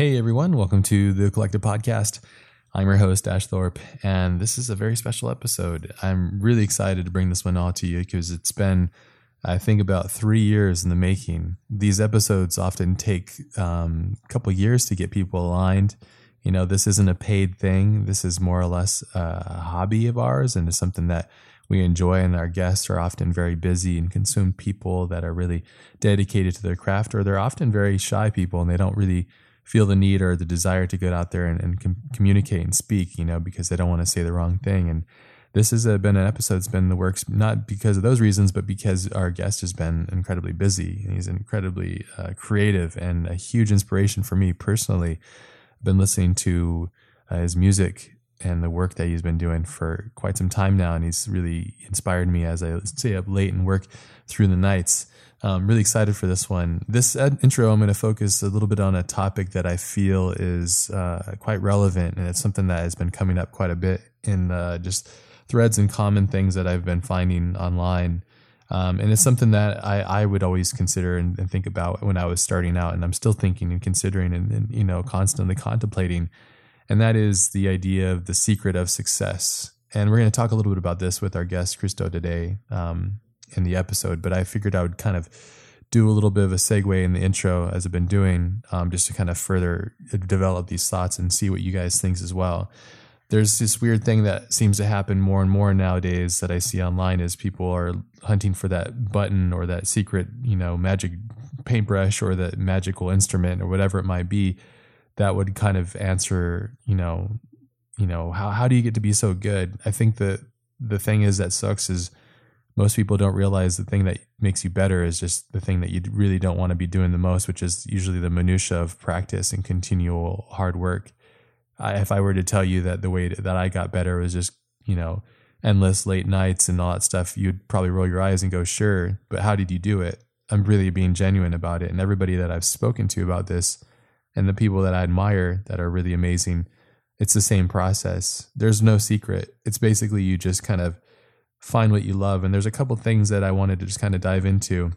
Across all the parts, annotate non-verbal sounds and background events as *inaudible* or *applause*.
Hey everyone, welcome to the Collective Podcast. I'm your host, Ash Thorpe, and this is a very special episode. I'm really excited to bring this one all to you because it's been, I think, about three years in the making. These episodes often take um, a couple years to get people aligned. You know, this isn't a paid thing. This is more or less a hobby of ours, and it's something that we enjoy. And our guests are often very busy and consumed people that are really dedicated to their craft, or they're often very shy people and they don't really feel the need or the desire to get out there and, and com- communicate and speak, you know, because they don't want to say the wrong thing. And this has uh, been an episode that's been in the works, not because of those reasons, but because our guest has been incredibly busy he's incredibly uh, creative and a huge inspiration for me personally. I've been listening to uh, his music and the work that he's been doing for quite some time now. And he's really inspired me as I stay up late and work through the nights. I'm really excited for this one. This intro, I'm going to focus a little bit on a topic that I feel is uh, quite relevant, and it's something that has been coming up quite a bit in uh, just threads and common things that I've been finding online. Um, and it's something that I, I would always consider and, and, think about when I was starting out, and I'm still thinking and considering and, and you know constantly contemplating. And that is the idea of the secret of success. And we're going to talk a little bit about this with our guest Christo today. Um, in the episode, but I figured I would kind of do a little bit of a segue in the intro as I've been doing, um, just to kind of further develop these thoughts and see what you guys think as well. There's this weird thing that seems to happen more and more nowadays that I see online is people are hunting for that button or that secret, you know, magic paintbrush or that magical instrument or whatever it might be that would kind of answer, you know, you know, how how do you get to be so good? I think that the thing is that sucks is most people don't realize the thing that makes you better is just the thing that you really don't want to be doing the most, which is usually the minutia of practice and continual hard work. I, if I were to tell you that the way that I got better was just, you know, endless late nights and all that stuff, you'd probably roll your eyes and go, sure, but how did you do it? I'm really being genuine about it. And everybody that I've spoken to about this and the people that I admire that are really amazing, it's the same process. There's no secret. It's basically you just kind of find what you love. And there's a couple things that I wanted to just kind of dive into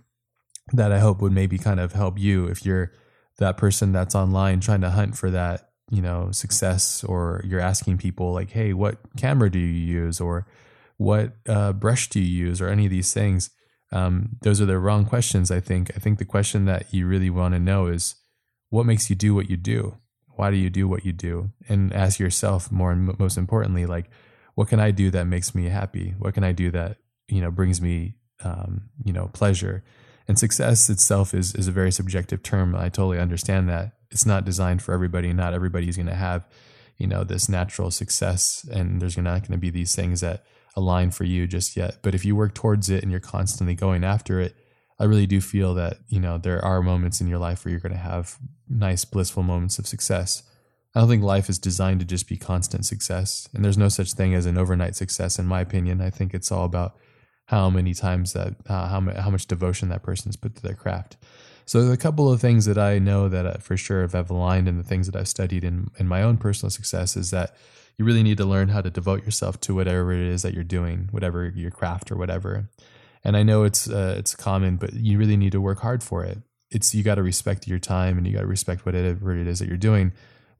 that I hope would maybe kind of help you if you're that person that's online trying to hunt for that, you know, success or you're asking people like, hey, what camera do you use or what uh, brush do you use or any of these things. Um, those are the wrong questions, I think. I think the question that you really want to know is what makes you do what you do? Why do you do what you do? And ask yourself more and most importantly, like, what can I do that makes me happy? What can I do that you know brings me um, you know pleasure? And success itself is is a very subjective term. I totally understand that it's not designed for everybody. Not everybody's going to have you know this natural success, and there's not going to be these things that align for you just yet. But if you work towards it and you're constantly going after it, I really do feel that you know there are moments in your life where you're going to have nice blissful moments of success I don't think life is designed to just be constant success. And there's no such thing as an overnight success, in my opinion. I think it's all about how many times that, uh, how, how much devotion that person's put to their craft. So, a couple of things that I know that uh, for sure have aligned in the things that I've studied in, in my own personal success is that you really need to learn how to devote yourself to whatever it is that you're doing, whatever your craft or whatever. And I know it's uh, it's common, but you really need to work hard for it. It's you got to respect your time and you got to respect whatever it is that you're doing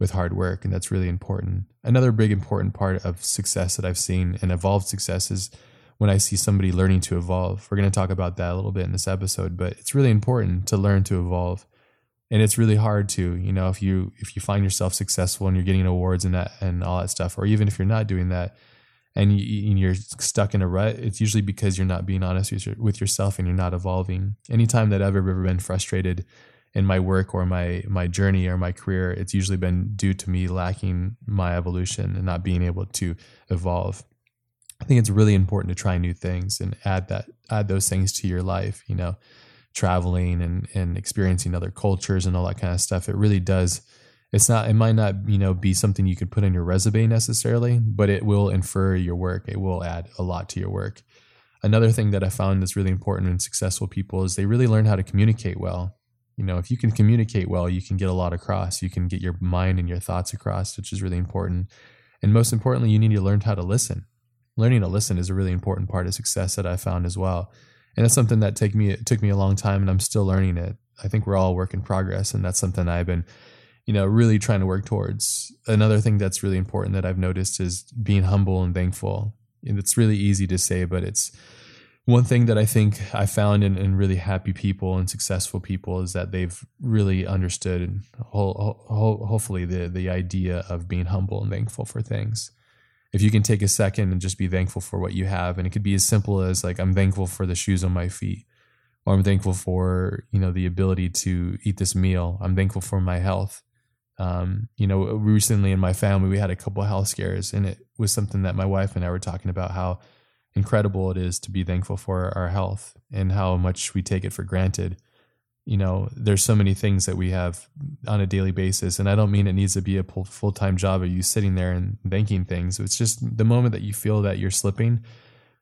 with hard work, and that's really important. Another big important part of success that I've seen and evolved success is when I see somebody learning to evolve. We're going to talk about that a little bit in this episode, but it's really important to learn to evolve. And it's really hard to, you know, if you if you find yourself successful and you're getting awards and that and all that stuff, or even if you're not doing that and you, are stuck in a rut, it's usually because you're not being honest with, with yourself and you're not evolving. Anytime that I've ever been frustrated in my work or my my journey or my career, it's usually been due to me lacking my evolution and not being able to evolve. I think it's really important to try new things and add that add those things to your life. You know, traveling and and experiencing other cultures and all that kind of stuff. It really does. It's not. It might not you know be something you could put on your resume necessarily, but it will infer your work. It will add a lot to your work. Another thing that I found that's really important in successful people is they really learn how to communicate well you know if you can communicate well you can get a lot across. You can get your mind and your thoughts across which is really important. And most importantly you need to learn how to listen. Learning to listen is a really important part of success that i found as well. And it's something that take me it took me a long time and i'm still learning it. I think we're all work in progress and that's something i've been you know, really trying to work towards. Another thing that's really important that I've noticed is being humble and thankful. And it's really easy to say, but it's one thing that I think I found in, in really happy people and successful people is that they've really understood, ho- ho- hopefully, the the idea of being humble and thankful for things. If you can take a second and just be thankful for what you have, and it could be as simple as like I'm thankful for the shoes on my feet, or I'm thankful for you know the ability to eat this meal. I'm thankful for my health. Um, you know, recently in my family we had a couple health scares, and it was something that my wife and I were talking about how incredible it is to be thankful for our health and how much we take it for granted. You know, there's so many things that we have on a daily basis, and I don't mean it needs to be a full time job of you sitting there and thanking things. It's just the moment that you feel that you're slipping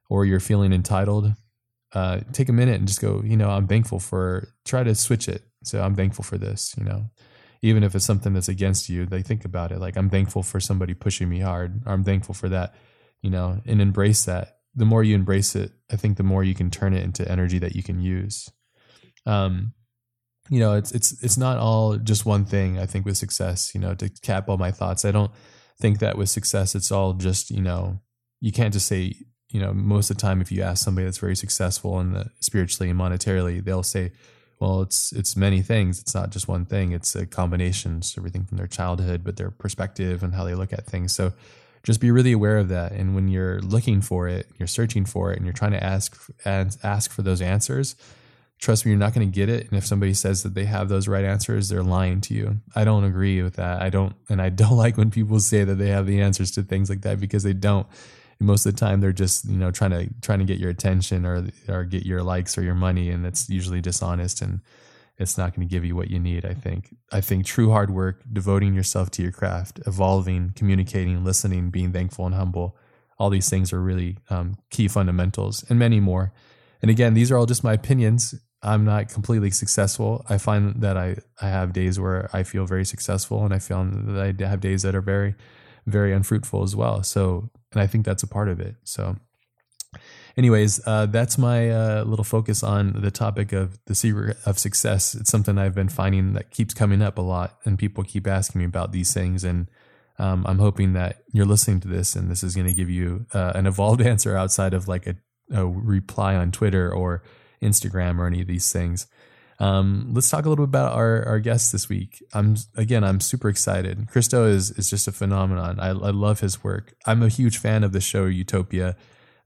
or you're feeling entitled, uh, take a minute and just go, you know, I'm thankful for, try to switch it. So I'm thankful for this, you know, even if it's something that's against you, they think about it. Like, I'm thankful for somebody pushing me hard, I'm thankful for that, you know, and embrace that the more you embrace it, I think the more you can turn it into energy that you can use. Um, you know, it's it's it's not all just one thing. I think with success, you know, to cap all my thoughts, I don't think that with success it's all just you know you can't just say you know most of the time if you ask somebody that's very successful and spiritually and monetarily, they'll say, well, it's it's many things. It's not just one thing. It's a combination. It's everything from their childhood, but their perspective and how they look at things. So just be really aware of that. And when you're looking for it, you're searching for it, and you're trying to ask and ask for those answers. Trust me, you're not going to get it. And if somebody says that they have those right answers, they're lying to you. I don't agree with that. I don't, and I *laughs* don't like when people say that they have the answers to things like that because they don't. And most of the time, they're just you know trying to trying to get your attention or or get your likes or your money, and that's usually dishonest and it's not going to give you what you need i think. I think true hard work devoting yourself to your craft evolving communicating listening being thankful and humble all these things are really um, key fundamentals and many more. And again these are all just my opinions. I'm not completely successful. I find that i, I have days where i feel very successful and i feel that i have days that are very very unfruitful as well. So and i think that's a part of it. So anyways, uh, that's my uh, little focus on the topic of the secret of success. It's something I've been finding that keeps coming up a lot, and people keep asking me about these things. And um, I'm hoping that you're listening to this, and this is going to give you uh, an evolved *laughs* answer outside of like a, a, reply on Twitter or Instagram or any of these things. Um, let's talk a little bit about our, our guest this week. I'm again, I'm super excited. Christo is is just a phenomenon. I, I love his work. I'm a huge fan of the show Utopia.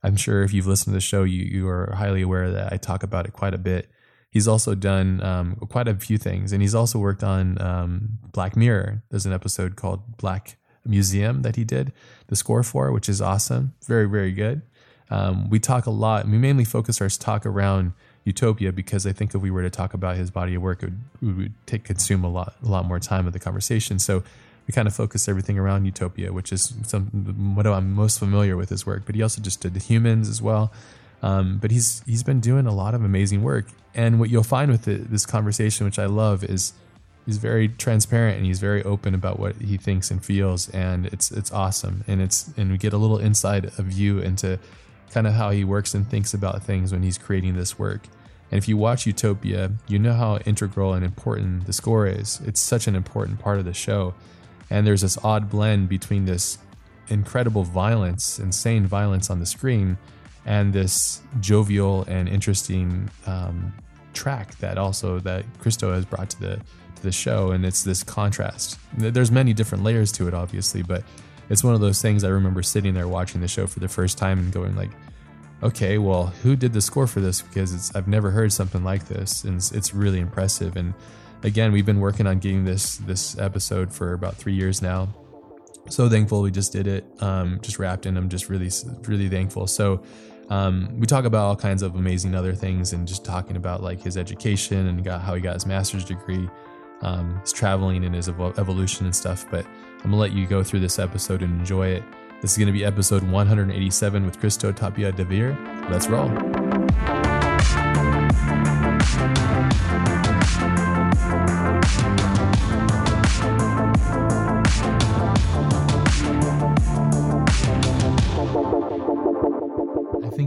I'm sure if you've listened to the show, you you are highly aware that I talk about it quite a bit. He's also done um, quite a few things, and he's also worked on um, Black Mirror. There's an episode called Black Museum that he did the score for, which is awesome, very very good. Um, we talk a lot. We mainly focus our talk around Utopia because I think if we were to talk about his body of work, it would, it would take consume a lot a lot more time of the conversation. So we kind of focus everything around Utopia, which is some what I'm most familiar with his work. But he also just did the humans as well. Um, but he's he's been doing a lot of amazing work. And what you'll find with it, this conversation, which I love, is he's very transparent and he's very open about what he thinks and feels, and it's it's awesome. And it's and we get a little inside of view into kind of how he works and thinks about things when he's creating this work. And if you watch Utopia, you know how integral and important the score is. It's such an important part of the show. And there's this odd blend between this incredible violence, insane violence on the screen, and this jovial and interesting um, track that also that Christo has brought to the to the show. And it's this contrast. There's many different layers to it, obviously, but it's one of those things I remember sitting there watching the show for the first time and going like, okay, well, who did the score for this? Because it's I've never heard something like this, and it's, it's really impressive. And again, we've been working on getting this this episode for about three years now. So thankful we just did it. Um, just wrapped in. I'm just really really thankful. So um, we talk about all kinds of amazing other things and just talking about like his education and got how he got his master's degree, um, his traveling and his evolution and stuff. But I'm gonna let you go through this episode and enjoy it. This is gonna be episode 187 with Christo Tapia de Veer. Let's roll.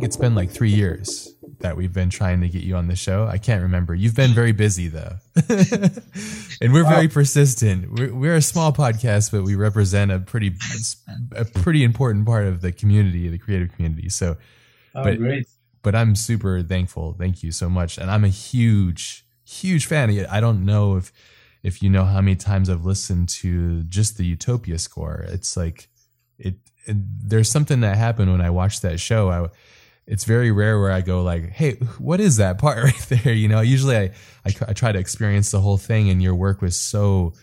It's been like three years that we've been trying to get you on the show. I can't remember. You've been very busy though. *laughs* and we're very persistent. We're, we're a small podcast, but we represent a pretty a pretty important part of the community, the creative community. So, oh, but, great. But I'm super thankful. Thank you so much, and I'm a huge huge fan. I don't know if if you know how many times I've listened to just the Utopia score. It's like it, it there's something that happened when I watched that show. I it's very rare where I go like, "Hey, what is that part *laughs* right there?" You know, usually I, I, I try to experience the whole thing, and your work was so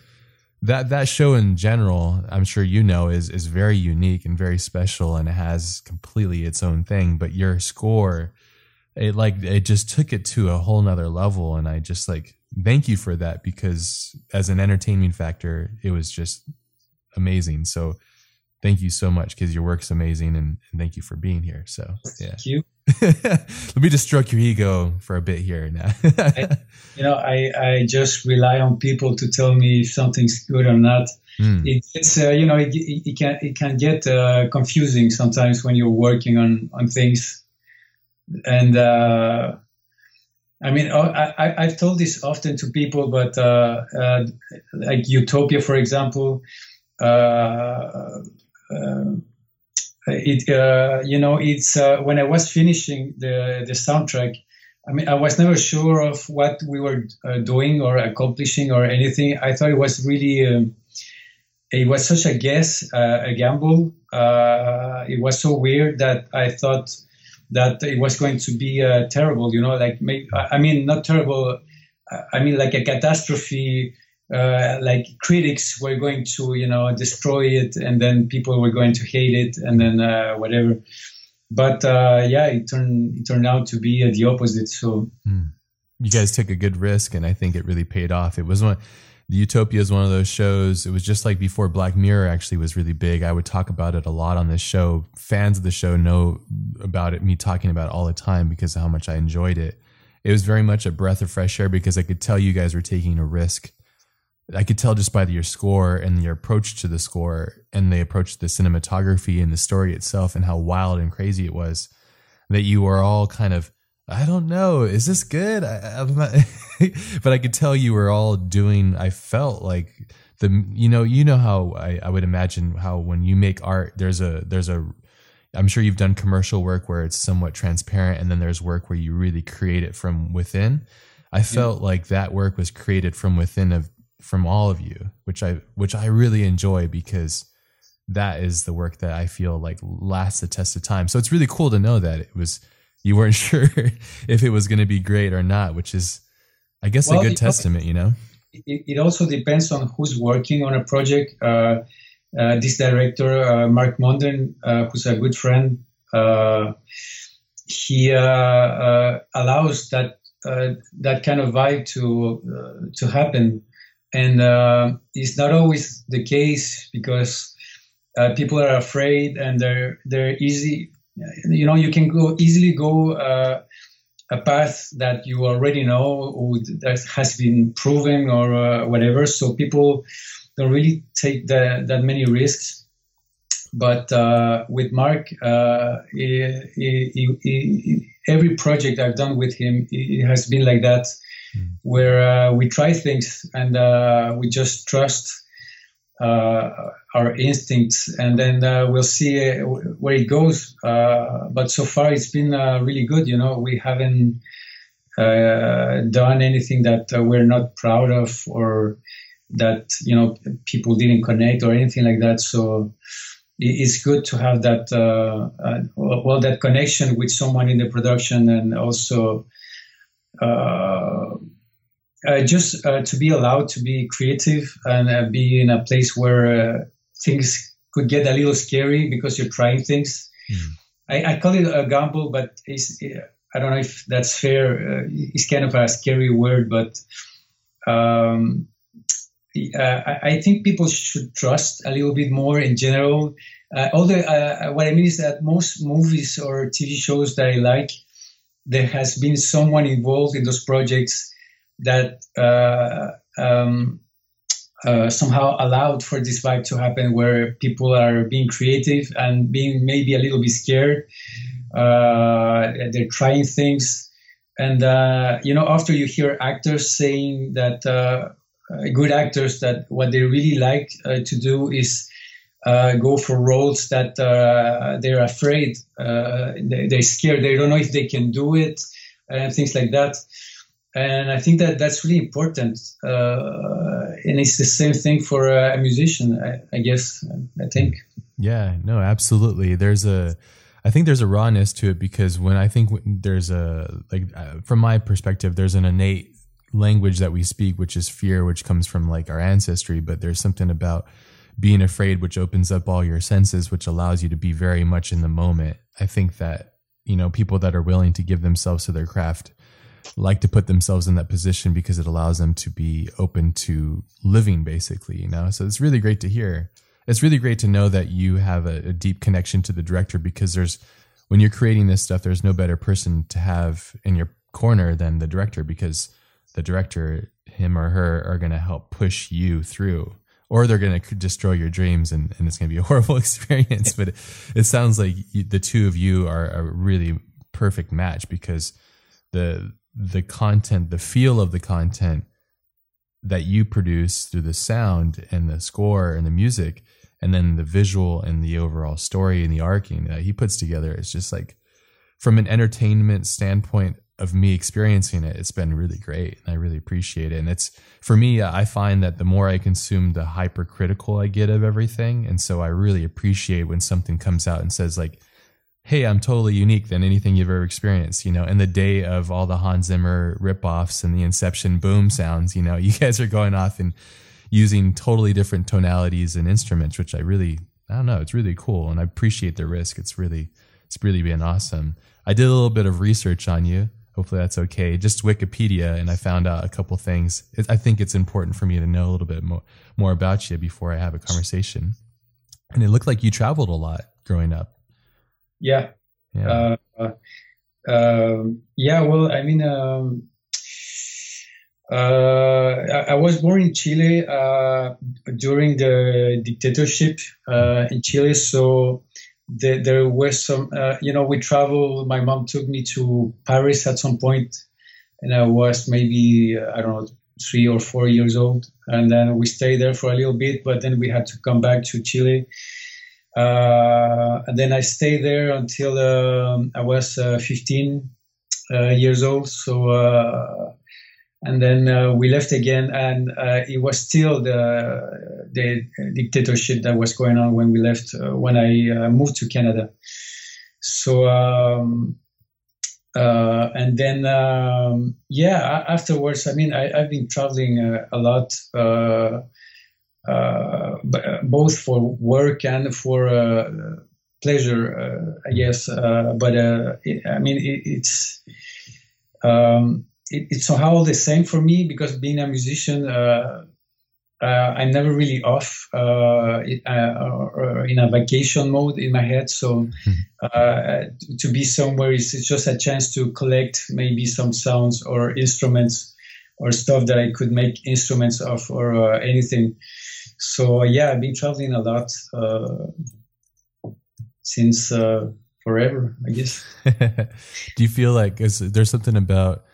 that that show in general, I'm sure you know, is is very unique and very special, and it has completely its own thing. But your score, it like it just took it to a whole nother level, and I just like thank you for that because as an entertainment factor, it was just amazing. So thank you so much because your work's amazing and, and, thank you for being here. So yeah. Thank you. *laughs* Let me just stroke your ego for a bit here now. I, you know, I, I just rely on people to tell me if something's good or not. Mm. It, it's uh, you know it, it, can it can get uh, confusing sometimes when you're working on on things, and uh, I mean oh, I, I have told this often to people, but uh, uh, like Utopia, for example, uh, uh, it uh, you know it's uh, when I was finishing the the soundtrack. I mean, I was never sure of what we were doing or accomplishing or anything. I thought it was really. Um, it was such a guess, uh, a gamble. Uh, it was so weird that I thought that it was going to be uh, terrible. You know, like I mean, not terrible. I mean, like a catastrophe uh, like critics were going to you know destroy it and then people were going to hate it and then uh, whatever. But uh, yeah it turned it turned out to be uh, the opposite so. Mm. you guys took a good risk and i think it really paid off. It was one the utopia is one of those shows it was just like before black mirror actually was really big. I would talk about it a lot on this show. Fans of the show know about it me talking about it all the time because of how much i enjoyed it. It was very much a breath of fresh air because i could tell you guys were taking a risk I could tell just by your score and your approach to the score and the approach to the cinematography and the story itself and how wild and crazy it was that you were all kind of I don't know is this good I, not, *laughs* but I could tell you were all doing I felt like the you know you know how I, I would imagine how when you make art there's a there's a I'm sure you've done commercial work where it's somewhat transparent and then there's work where you really create it from within I felt yeah. like that work was created from within of from all of you, which I which I really enjoy because that is the work that I feel like lasts the test of time. So it's really cool to know that it was you weren't *laughs* sure if it was going to be great or not, which is I guess well, a good testament, you know. It, it, also depends on who's working on a project. Uh, uh, this director, uh, Marc Munden, uh, who's a good friend, uh, he uh, allows that that kind of vibe to to happen and uh, it's not always the case because uh, people are afraid and they're they're easy. You know, you can go easily go uh, a path that you already know or that has been proven or uh, whatever. So people don't really take the, that many risks. But uh, with Marc, uh, he, he, he, every project I've done with him, it has been like that mm. where uh, we try things and uh, we just trust uh, our instincts, and then we'll see where it goes. But so far, it's been really good. You know, we haven't done anything that we're not proud of or that you know people didn't connect or anything like that. So it's good to have that uh, uh, well that connection with someone in the production and also uh, uh, just uh, to be allowed to be creative and be in a place where things could get a little scary because you're trying things. Mm. I, I, call it a gamble, but I don't know if that's fair. Uh, it's kind of a scary word, but um, uh, I, I, think people should trust a little bit more in general. Uh, although what I mean is that most movies or TV shows that I like, there has been someone involved in those projects that uh, um, uh, somehow allowed for this vibe to happen where people are being creative and being maybe a little bit scared. Uh, they're trying things and uh, you know, after you hear actors saying that uh, good actors that what they really like uh, to do is uh, go for roles that uh, they're afraid, they, they're scared, they don't know if they can do it, and things like that. And I think that that's really important, and it's the same thing for a musician, I, I guess. I think. Yeah. No. Absolutely. There's a I think there's a rawness to it because when I think there's a like uh, from my perspective, there's an innate language that we speak, which is fear, which comes from like our ancestry. But there's something about being afraid, which opens up all your senses, which allows you to be very much in the moment. I think that you know people that are willing to give themselves to their craft like to put themselves in that position because it allows them to be open to living basically you know? So it's really great to hear. It's really great to know that you have a, a, deep connection to the director because there's when you're creating this stuff there's no better person to have in your corner than the director because the director him or her are going to help push you through or they're going to destroy your dreams and, and it's going to be a *laughs* horrible experience. But it, sounds like the two of you are a really perfect match because the the content the feel of the content that you produce through the sound and the score and the music and then the visual and the overall story and the arcing that he puts together is just like from an entertainment standpoint of me experiencing it it's been really great and i really appreciate it. And it's for me i find that the more i consume the hypercritical i get of everything. And so i really appreciate when something comes out and says like hey i'm totally unique than anything you've ever experienced you know in the day of all the hans zimmer ripoffs and the inception boom sounds you know *laughs* you guys are going off and using totally different tonalities and instruments, which I really, I don't know, it's really cool. And I appreciate the risk. It's really, it's really been awesome. I did a little bit of research on you. Hopefully that's okay. Just Wikipedia, and I found out a couple things. I think it's important for me to know a little bit more, more about you before I have a conversation. And it looked like you traveled a lot growing up. Yeah. Yeah. Uh, uh, yeah. Well, I mean, um, uh, I, I, was born in Chile uh, during the dictatorship uh, in Chile, so the, there was some. Uh, you know, we traveled. My mom took me to Paris at some point, and I was maybe I don't know three or four years old, and then we stayed there for a little bit, but then we had to come back to Chile. Uh, and then I stayed there until um, I was uh, 15 years old. So and then uh, we left again, and uh, it was still the the dictatorship that was going on when we left uh, when I uh, moved to Canada. So um, uh, and then um, yeah, afterwards, I mean, I, have been traveling uh, a lot, both for work and for pleasure, I guess. but it, I mean, it, it's. Um, it, it's somehow the same for me because being a musician, uh, uh, I'm never really off uh, uh in a vacation mode in my head. So hmm. uh, to be somewhere is just a chance to collect maybe some sounds or instruments or stuff that I could make instruments of or uh, anything. So yeah, I've been traveling a lot uh, since uh, forever, I guess. *laughs* Do you feel like is there's something about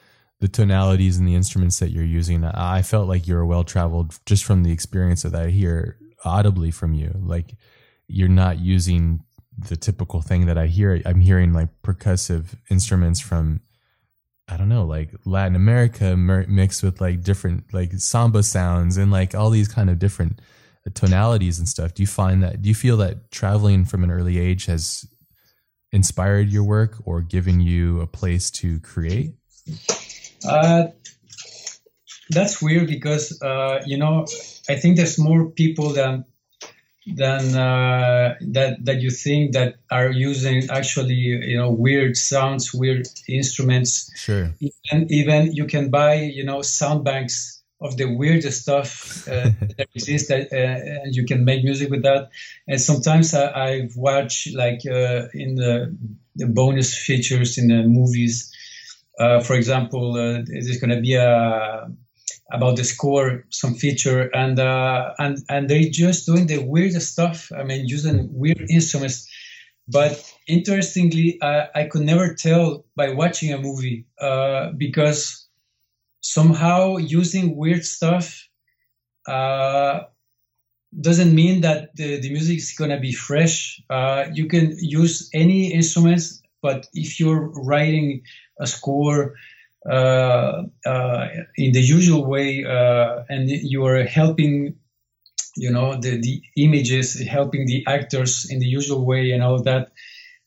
the tonalities and the instruments that you're using. I felt like you were well traveled just from the experience that I hear audibly from you. Like you're not using the typical thing that I hear. I'm hearing like percussive instruments from I don't know, like Latin America mixed with like different like samba sounds and like all these kind of different tonalities and stuff. Do you find that? Do you feel that traveling from an early age has inspired your work or given you a place to create? Uh, that's weird because uh, you know I think there's more people than than uh, that that you think that are using actually you know weird sounds, weird instruments. Sure. And even you can buy you know sound banks of the weirdest stuff uh, *laughs* that exists, uh, and you can make music with that. And sometimes I, have watched like uh, in the the bonus features in the movies uh, for example, uh, there's going to be a about the score, some feature, and uh, and and they're just doing the weirdest stuff. I mean, using weird instruments But interestingly, I, I could never tell by watching a movie uh, because somehow using weird stuff uh, doesn't mean that the, the music is to be fresh. Uh, you can use any instruments, but if you're writing a score in the usual way uh, and you are helping you know the, the images helping the actors in the usual way and all that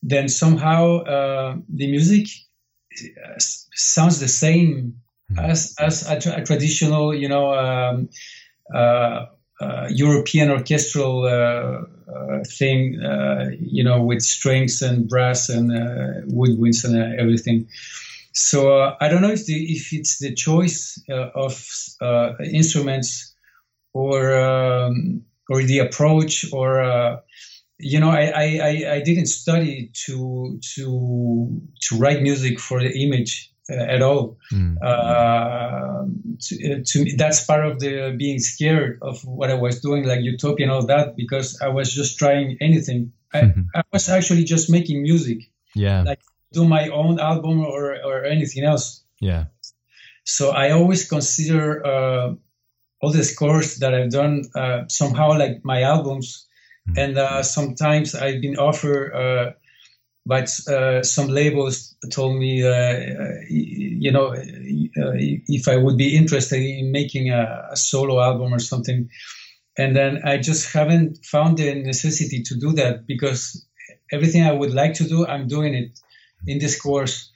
then somehow uh, the music uh, sounds the same mm-hmm. as as a, tra- a, traditional you know um, uh, uh European orchestral uh, uh, thing you know with strings and brass and woodwinds and everything so I don't know if the if it's the choice of instruments or um, or the approach or uh, you know I, I, I didn't study to to to write music for the image uh, at all mm. uh, to, to, that's part of the being scared of what I was doing like utopia and all that because I was just trying anything I, mm-hmm. I was actually just making music yeah like do my own album or or anything else yeah so I always consider uh, all the scores that I've done uh, somehow like my albums, mm-hmm. and uh, sometimes I've been offered. Uh, but uh, some labels told me, uh, you know, if I would be interested in making a, a, solo album or something, and then I just haven't found the necessity to do that because everything I would like to do, I'm doing it in this course.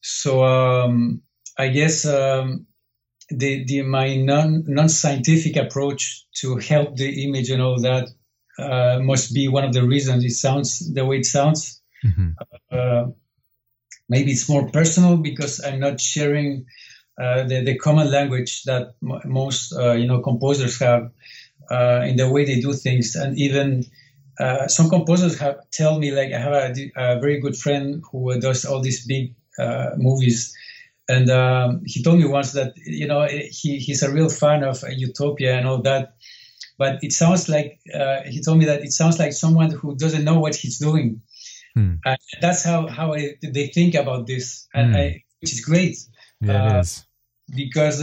So um, I guess um, the, the my non non scientific approach to help the image and all that uh, must be one of the reasons it sounds the way it sounds. Mm-hmm. Uh, maybe it's more personal because I'm not sharing uh, the, the common language that m- most uh, you know composers have uh, in the way they do things, and even uh, some composers have tell me like I have a, a very good friend who does all these big movies and um, he told me once that you know he, he's a real fan of Utopia and all that. But it sounds like uh, he told me that it sounds like someone who doesn't know what he's doing. Hmm. Uh, that's how how I, they think about this, and hmm. I, which is great. Yeah, uh, it is because.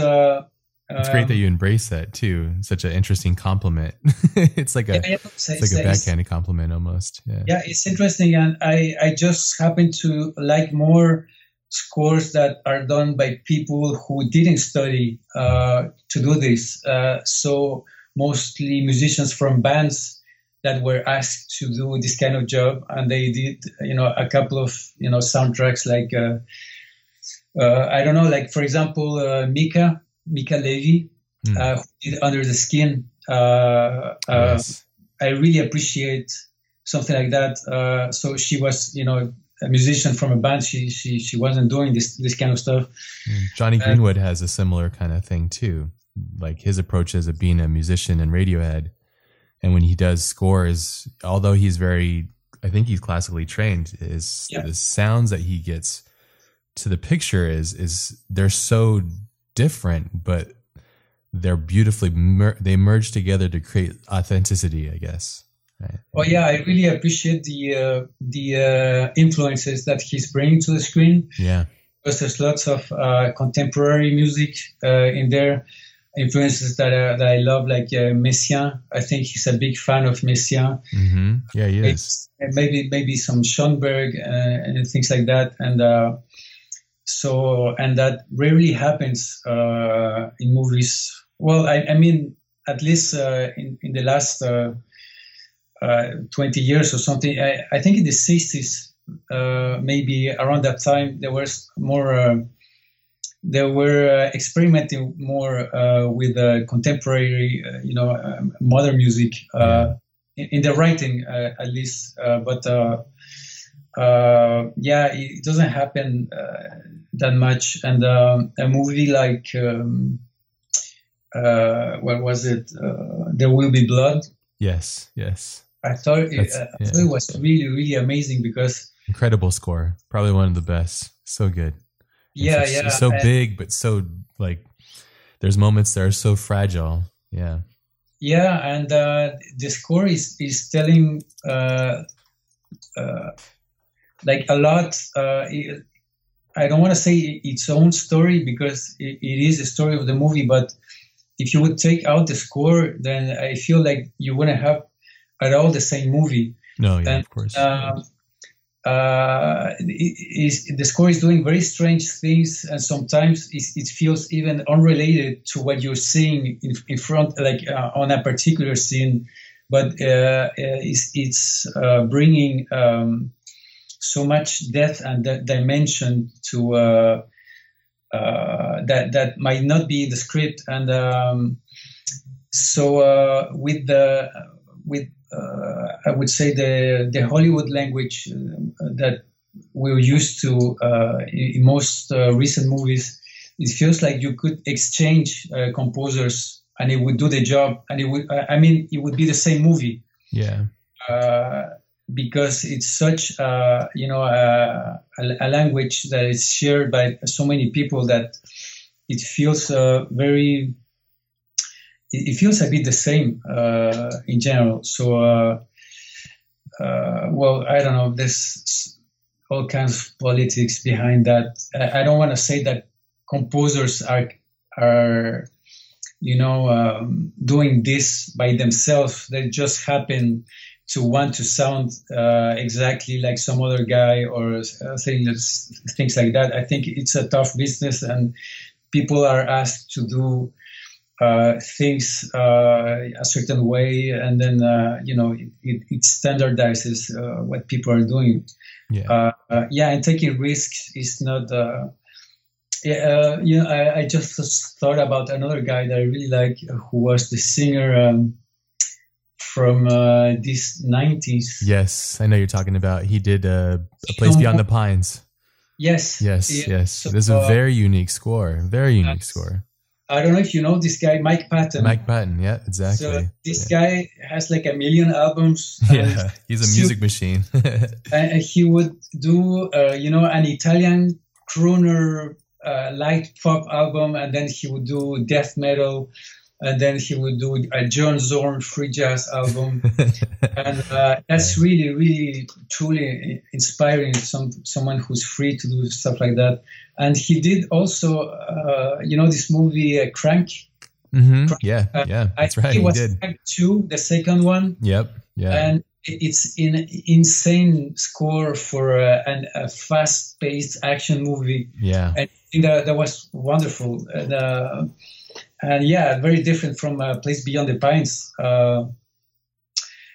It's great that um, you embrace that too. Such an interesting compliment. *laughs* it's like a yeah, it's, it's like a backhanded compliment almost. Yeah. Yeah, it's interesting, and I I just happen to like more scores that are done by people who didn't study uh, to do this. Uh, so mostly musicians from bands that were asked to do this kind of job, and they did, you know, a couple of you know soundtracks like uh, uh I don't know, like for example, uh, Mica Mica Levi, mm. who did Under the Skin. Uh, uh, yes. I really appreciate something like that. so she was, you know, a musician from a band. She she she wasn't doing this this kind of stuff. Hmm. Johnny Jonny Greenwood has a similar kind of thing too. Like his approach as a being a musician in Radiohead, and when he does scores, although he's very, I think he's classically trained, is yeah. the sounds that he gets to the picture is is they're so different, but they're beautifully mer- they merge together to create authenticity. I guess. Right. Oh yeah, I really appreciate the uh, the uh, influences that he's bringing to the screen. Yeah, because there's lots of uh, contemporary music uh, in there, influences that uh, that I love, like uh, Messiaen. I think he's a big fan of Messiaen. Mm-hmm. Yeah, he is. maybe maybe some Schoenberg and things like that, and so and that rarely happens uh, in movies. Well, I, I mean, at least uh, in in the last uh, uh, 20 years or something. I, I, think in the 60s, uh, maybe around that time, there was more. Uh, they were experimenting more with contemporary, you know, um, modern music in, in, the writing, at least. but uh, yeah, it doesn't happen uh, that much. And um, a movie like um, uh, what was it? there will be blood. Yes, yes. I thought it, uh, I thought it was really really amazing because incredible score, probably one of the best. So good. Yeah, it's, yeah. So big, but so like there's moments that are so fragile. Yeah. Yeah, and uh, the score is is telling uh, uh, like a lot. Uh, it, I don't want to say its own story because it, it is the story of the movie, but if you would take out the score, then I feel like you wouldn't have at all the same movie. No, yeah, And, of course. Um, uh, it, is, the score is doing very strange things, and sometimes it, it feels even unrelated to what you're seeing in, in front, like uh, on a particular scene. But uh, it's, it's uh, bringing um, so much depth and that dimension to uh, uh, that that might not be in the script, and um, so uh, with the with uh, I would say the the Hollywood language uh, that we're used to uh, in, most uh, recent movies, it feels like you could exchange uh, composers and it would do the job, and it would I mean it would be the same movie yeah. Because it's such uh, you know a, a language that is shared by so many people that it feels uh, very it, it feels a bit the same uh, in general. So uh, uh, well I don't know there's all kinds of politics behind that. I, I don't want to say that composers are are you know um, doing this by themselves. They just happen to want to sound uh, exactly like some other guy or uh, things, things like that. I think it's a tough business, and people are asked to do uh, things uh, a certain way, and then uh, you know it, it, it standardizes uh, what people are doing. Yeah. yeah, and taking risks is not. yeah, you know, I, I, just thought about another guy that I really like, who was the singer. Um, from uh, these 90s. Yes, I know you're talking about. He did uh, A Place Beyond the Pines. Yes. Yes, yeah. yes. So, is a uh, very unique score. Very unique score. I don't know if you know this guy, Mike Patton. Mike Patton, yeah, exactly. So this yeah. guy has like a million albums. *laughs* Yeah, he's a music machine. *laughs* and he would do, uh, you know, an Italian crooner uh, light pop album, and then he would do death metal and then he would do a John Zorn free jazz album, *laughs* and uh, that's really, really, truly inspiring. Some someone who's free to do stuff like that, and he did also, uh, you know, this movie uh, Crank. Mm-hmm. Crank. Yeah, yeah, that's I right. It was did. Crank two, the second one. Yep. Yeah. And it's an insane score for uh, an, a fast-paced action movie. Yeah. And I think that, that was wonderful. And, uh, and yeah, very different from uh, Place Beyond the Pines, uh,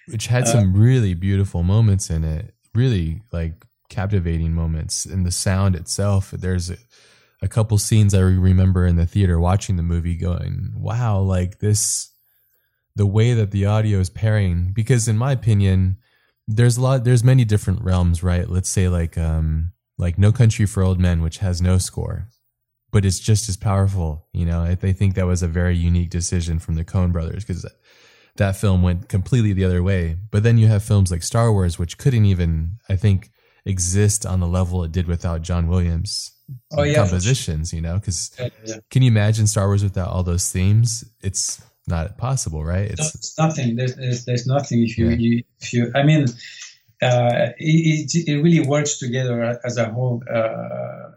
which had some really beautiful moments in it. Really like captivating moments in the sound itself. There's a, a couple scenes I remember in the theater watching the movie, going, "Wow, like this." The way that the audio is pairing, because in my opinion, there's a lot, there's many different realms, right? Let's say like, um, like No Country for Old Men, which has no score but it's just as powerful. You know, I, I think that was a very unique decision from the Coen brothers because that film went completely the other way. But then you have films like Star Wars, which couldn't even, I think, exist on the level it did without John Williams oh, yeah, compositions. You know, because yeah, yeah. can you imagine Star Wars without all those themes? It's not possible, right? It's, it's nothing. There's, there's, there's nothing if you, you if you. I mean, uh, it, it, it really works together as a whole. Uh,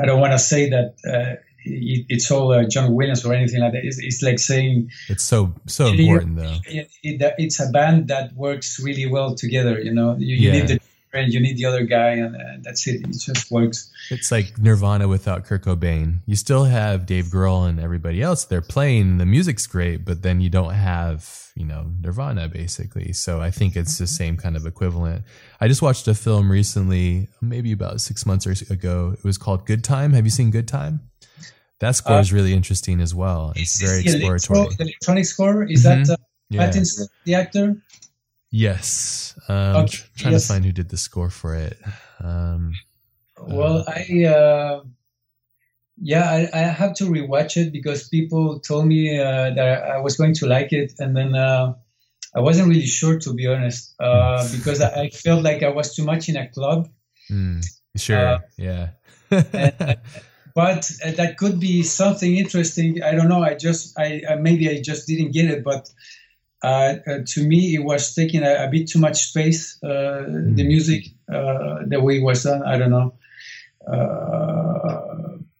I don't want to say that uh, it, it's all uh, John Williams or anything like that. It's, it's like saying it's so so important though. It, it, it's a band that works really well together. You know, you, you yeah. need the friend, you need the other guy, and uh, that's it. It just works. It's like Nirvana without Kurt Cobain. You still have Dave Grohl and everybody else. They're playing. The music's great, but then you don't have you know Nirvana basically. So I think it's the same kind of equivalent. I just watched a film recently, maybe about six months ago. It was called Good Time. Have you seen Good Time? That score uh, is really interesting as well. It's very exploratory. Electro, electronic score is mm-hmm. that uh, yeah. Pattinson, the actor? Yes. Um, okay. Trying yes. to find who did the score for it. Um, well, uh, I uh, yeah, I, I, have to rewatch it because people told me uh, that I was going to like it, and then uh, I wasn't really sure to be honest uh, *laughs* because I, I, felt like I was too much in a club. Mm, sure. yeah. and, *laughs* but that could be something interesting. I don't know. I just I maybe I just didn't get it, but uh, uh, Uh, uh, to me, it was taking a, a bit too much space. Mm. The hmm. music, the way it was done, I don't know.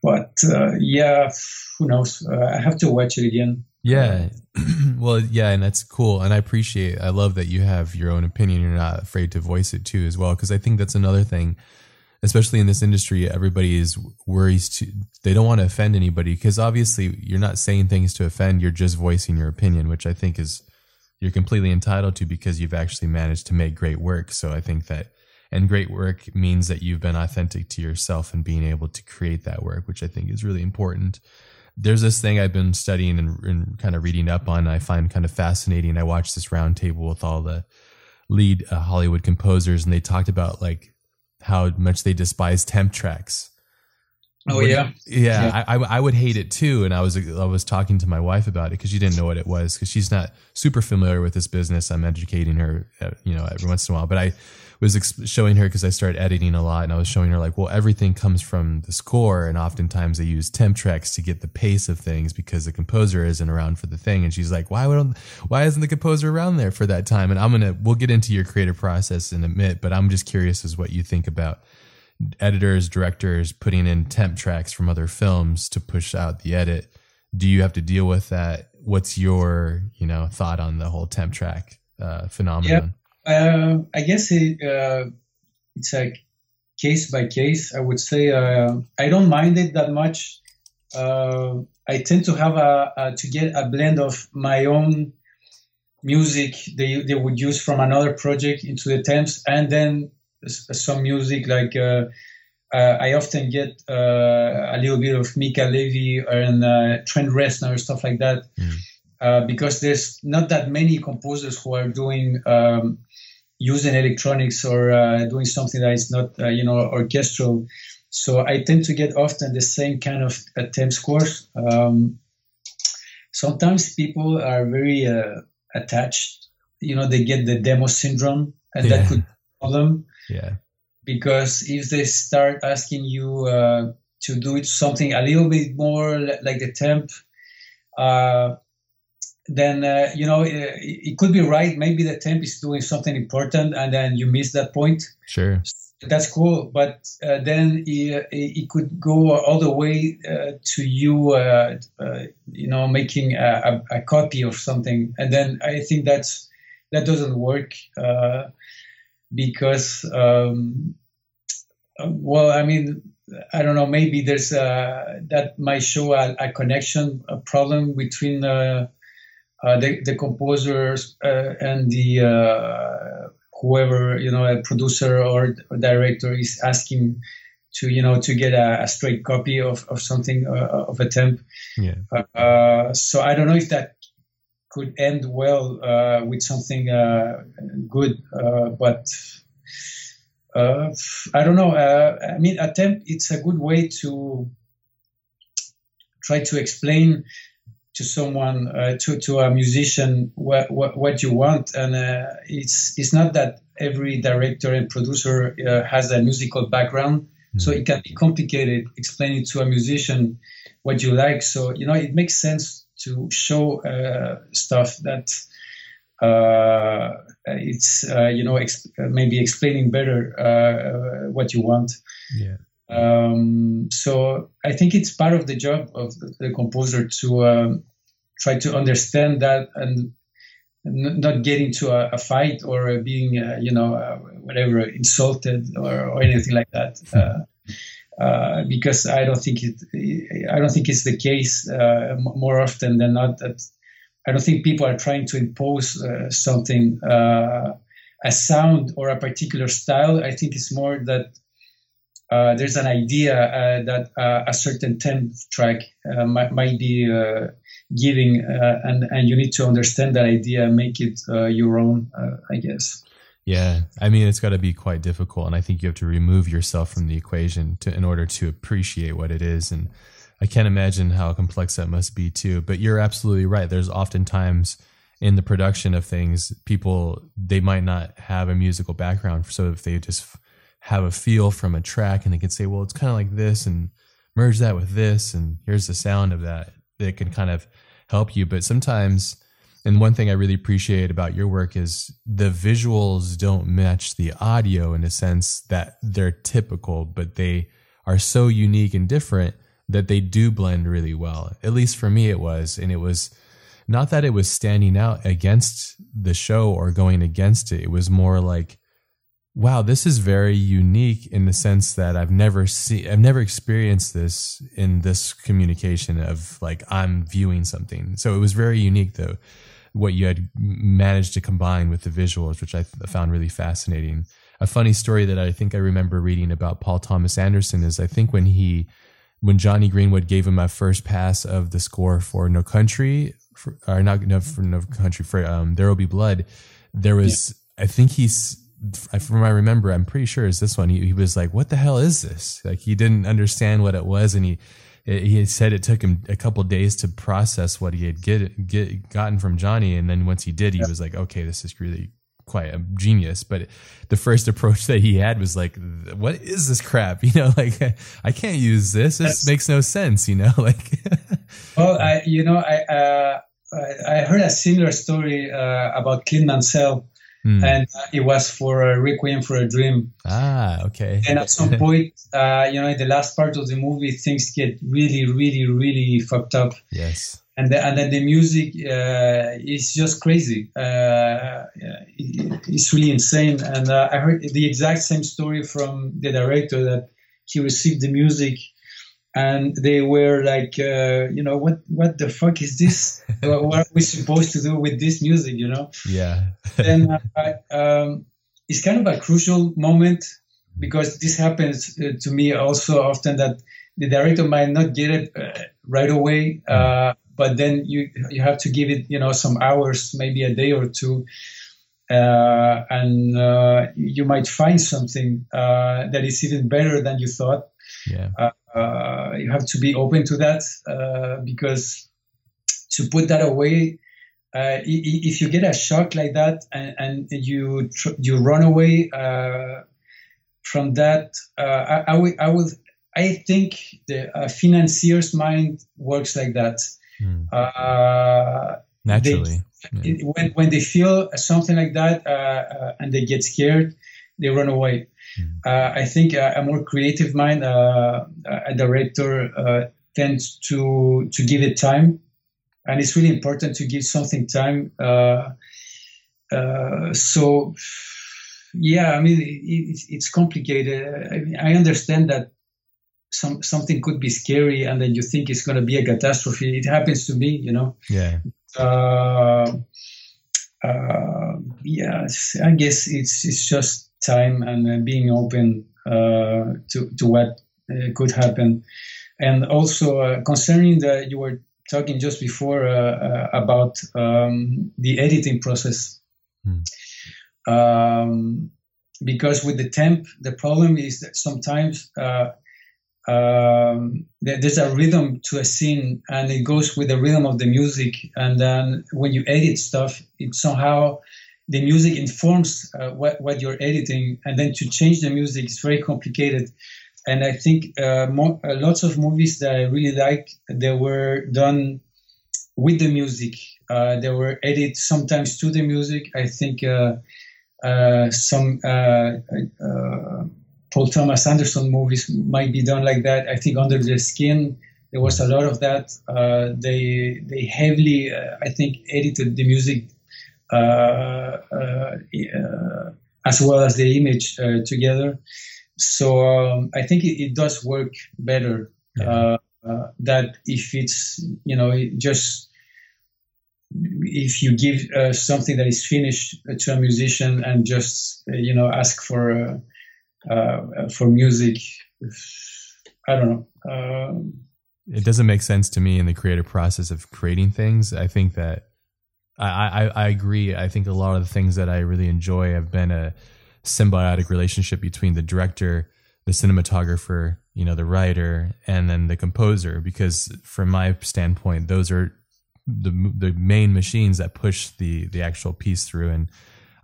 but yeah, who knows? I have to watch it again. Yeah. *clears throat* well, yeah, and that's cool. And I appreciate, I love that you have your own opinion. You're not afraid to voice it too, as well. Cause I think that's another thing, especially in this industry, everybody is worries to, they don't want to offend anybody because obviously you're not saying things to offend. You're just voicing your opinion, which I think is, you're completely entitled to because you've actually managed to make great work. So I think that, and great work means that you've been authentic to yourself and being able to create that work, which I think is really important there's this thing I've been studying and, and, kind of reading up on. I find kind of fascinating. I watched this roundtable with all the lead uh, Hollywood composers, and they talked about like how much they despise temp tracks. Oh yeah, yeah. yeah. I, I would hate it too, and I was I was talking to my wife about it because she didn't know what it was because she's not super familiar with this business. I'm educating her, uh, you know, every once in a while. But I was ex- showing her because I started editing a lot, and I was showing her like, well, everything comes from the score, and oftentimes they use temp tracks to get the pace of things because the composer isn't around for the thing. And she's like, why would why isn't the composer around there for that time? And I'm gonna we'll get into your creative process in a minute, but I'm just curious as what you think about editors, directors putting in temp tracks from other films to push out the edit. Do you have to deal with that? What's your you know thought on the whole temp track uh, phenomenon? Uh, I guess it, uh, it's like case by case. I would say uh, I don't mind it that much. Uh, I tend to have a, a, to get a blend of my own music they they would use from another project into the temps, and then some music like. Uh, uh, I often get a little bit of Mica Levi and Trent Reznor stuff like that. Mm. because there's not that many composers who are doing um, using electronics or uh, doing something that is not, uh, you know, orchestral. So I tend to get often the same kind of uh, temp scores. Um, sometimes people are very uh, attached. You know, they get the demo syndrome, and yeah. that could problem. Yeah. Because if they start asking you uh, to do something a little bit more like the temp, uh, then uh, you know it, it, could be right. Maybe the temp is doing something important, and then you miss that point. Sure, that's cool. But uh, then it, it, could go all the way uh, to you, uh, uh, you know, making a, a, a, copy of something, and then I think that's that doesn't work uh, because, um, well, I mean. I don't know. Maybe there's that might show a, a connection, a problem between uh, the, the composers uh, and the uh, whoever you know a producer or a director is asking to you know to get a, a straight copy of, of something uh, of a temp yeah. Uh, so i don't know if that could end well uh, with something good but i don't know i mean a temp it's a good way to try to explain to someone uh, to to a musician what what, what you want. And uh, it's it's not that every director and producer uh, has a musical background. Mm-hmm. so it can be complicated explaining to a musician what you like. So you know it makes sense to show uh, stuff that uh, it's uh, you know exp- maybe explaining better what you want yeah um, so I think it's part of the job of the, composer to um, try to understand that and n- not get into a, a fight or being, uh, you know, uh, whatever, insulted or, or, anything like that. *laughs* Uh, uh, because I don't think it, I don't think it's the case uh, more often than not that I don't think people are trying to impose something, a sound or a particular style. I think it's more that uh, there's an idea uh, that uh, a certain temp track uh, might, might, be uh, giving, uh, and and you need to understand that idea, make it your own, I guess. Yeah, I mean it's got to be quite difficult, and I think you have to remove yourself from the equation to in order to appreciate what it is, and I can't imagine how complex that must be too. But you're absolutely right. There's oftentimes in the production of things, people they might not have a musical background, so if they just have a feel from a track and they can say, well, it's kind of like this and merge that with this and here's the sound of that that can kind of help you. But sometimes And one thing I really appreciate about your work is the visuals don't match the audio in a sense that they're typical, but they are so unique and different that they do blend really well. At least for me, it was. And it was not that it was standing out against the show or going against it. It was more like, wow, this is very unique in the sense that I've never seen, I've never experienced this in this communication of like I'm viewing something. So it was very unique though, what you had managed to combine with the visuals, which I found really fascinating. A funny story that I think I remember reading about Paul Thomas Anderson is I think when he, when Jonny Greenwood gave him a first pass of the score for No Country, for, or not no, for No Country for um, There Will Be Blood, there was yeah. I think he's from I remember, I'm pretty sure it's this one. He, he was like, "What the hell is this?" Like he didn't understand what it was, and he he had said it took him a couple days to process what he had get, get gotten from Jonny, and then once he did, he was like, "Okay, this is really quite a genius." But the first approach that he had was like, "What is this crap?" *laughs* You know, like I can't use this. This That's, makes no sense. You know, *laughs* like. well, I you know I uh, I heard a similar story uh, about Clint Mansell Mm. And uh, it was for a Requiem for a Dream. Ah, okay. And at some *laughs* point, uh, you know, in the last part of the movie, things get really, really, really fucked up. Yes. And, the, and then the music uh, is just crazy. Uh, it, it's really insane. And uh, I heard the exact same story from the director that he received the music and they were like, uh, you know, what what the fuck is this? *laughs* what are we supposed to do with this music? You know? Yeah. and *laughs* uh, um, it's kind of a crucial moment because this happens uh, to me also often that the director might not get it uh, right away, uh, but then you you have to give it, you know, some hours, maybe a day or two. Uh, and you might find something that is even better than you thought. Yeah uh, you have to be open to that uh, because to put that away, uh, if you get a shock like that and, and you tr- you run away uh, from that, uh, I, I, will, I will I think the financier's mind works like that. Mm. Naturally, they, yeah. when when they feel something like that and they get scared, they run away. Uh, I think a, a, more creative mind, uh, a director, uh, tends to to give it time, and it's really important to give something time. Uh, uh, so, yeah, I mean, it, it's complicated. I, mean, I understand that some something could be scary, and then you think it's going to be a catastrophe. It happens to me, you know. Yeah. Uh, yeah, I guess it's it's just time and uh, being open uh, to, to what uh, could happen. And also concerning that you were talking just before about um, the editing process. Hmm. Um, because with the temp, the problem is that sometimes uh, um, there's a rhythm to a scene and it goes with the rhythm of the music. And then when you edit stuff, it somehow the music informs uh, what, what you're editing, and then to change the music is very complicated. And I think uh, more, uh, lots of movies that I really like, they were done with the music. Uh, they were edited sometimes to the music. I think uh, uh, some Paul Thomas Anderson movies might be done like that. I think Under the Skin, there was a lot of that. they they heavily, I think, edited the music as well as the image together. So um, I think it, it, does work better yeah. that if it's you know just if you give uh, something that is finished to a musician and just uh, you know ask for uh, for music i don't know um, it doesn't make sense to me in the creative process of creating things i think that I, I, I agree. I think a lot of the things that I really enjoy have been a symbiotic relationship between the director, the cinematographer, you know, the writer, and then the composer. Because from my standpoint, those are the the main machines that push the the actual piece through. And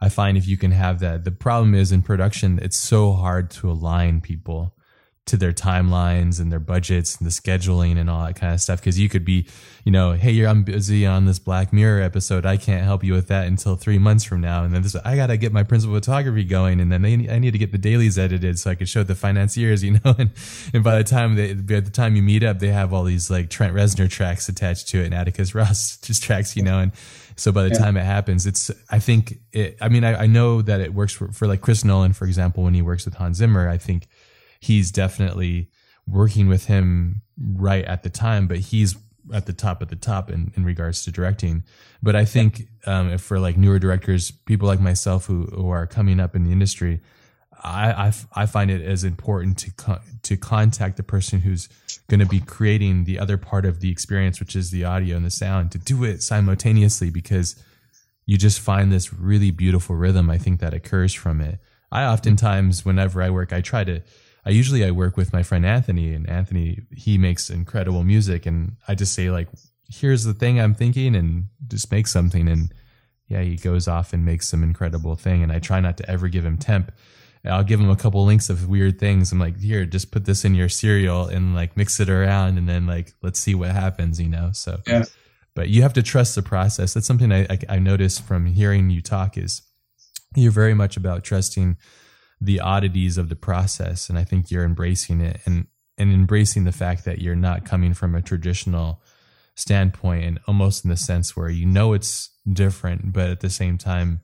I find if you can have that, the problem is in production, it's so hard to align people to their timelines and their budgets and the scheduling and all that kind of stuff. Because you could be, you know, hey, you're I'm busy on this Black Mirror episode. I can't help you with that until three months from now. And then this, I gotta get my principal photography going, and then they, I need to get the dailies edited so I could show the financiers, *laughs* you know. And, and by the time they, by the time you meet up, they have all these like Trent Reznor tracks attached to it and Atticus *laughs* Ross just tracks, you know. And so by the yeah. time it happens, it's I think it. I mean, I, I know that it works for, for like Chris Nolan, for example, when he works with Hans Zimmer. I think he's definitely working with him right at the time, but he's at the top at the top in, in regards to directing. But I think um, for like newer directors, people like myself who, who are coming up in the industry, I, find it as important to to contact the person who's going to be creating the other part of the experience, which is the audio and the sound, to do it simultaneously because you just find this really beautiful rhythm. I think that occurs from it. I oftentimes, whenever I work, I try to I usually I work with my friend Anthony, and Anthony he makes incredible music, and I just say like, here's the thing I'm thinking, and just make something, and yeah, he goes off and makes some incredible thing, and I try not to ever give him temp. I'll give him a couple links of weird things. I'm like, here, just put this in your cereal and like mix it around, and then like let's see what happens, you know. So, yeah. but you have to trust the process. That's something I, I, I noticed from hearing you talk is you're very much about trusting the oddities of the process. And i think you're embracing it and and embracing the fact that you're not coming from a traditional standpoint and almost in the sense where you know it's different but at the same time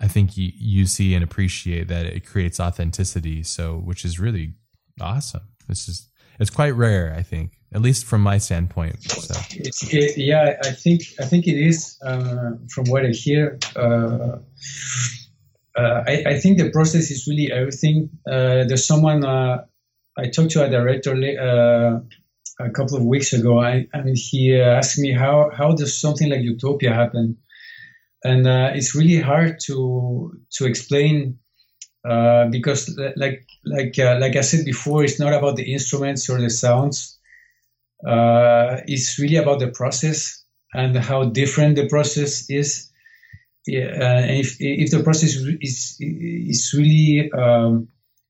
i think you you see and appreciate that it creates authenticity. So which is really awesome. This is it's quite rare i think at least from my standpoint. So. it, yeah i think i think it is uh, from what i hear uh, uh, I, I, think the process is really everything. Uh, there's someone uh, I talked to a director uh, a couple of weeks ago, I, and he uh, asked me how how does something like Utopia happen, and it's really hard to to explain because like like like I said before, it's not about the instruments or the sounds. it's really about the process and how different the process is yeah, uh, if if the process is is really um,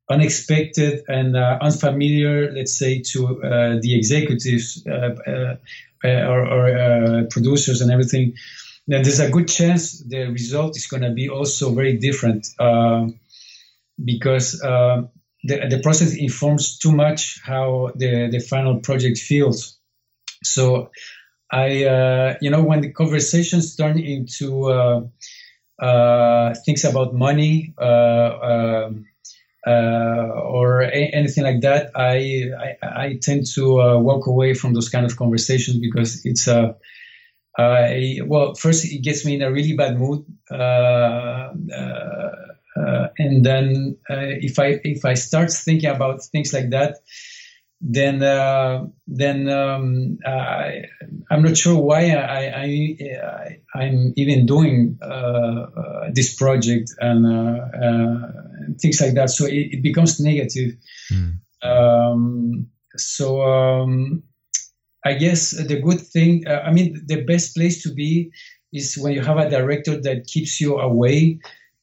unexpected and uh, unfamiliar, let's say to uh, the executives uh, uh, uh, or, or producers and everything, then there's a good chance the result is going to be also very different because the the process informs too much how the the final project feels. So I, uh, you know, when the conversations turn into uh, uh, things about money uh, uh, or a- anything like that, I I, I tend to walk away from those kind of conversations because it's a well, first it gets me in a really bad mood. and then if I if I start thinking about things like that, then uh, then um, I, am not sure why I, I, am even doing uh, uh, this project and, uh, uh, things like that. So it, it becomes negative. Mm. Um, so um, I guess the good thing, uh, I mean, the best place to be is when you have a director that keeps you away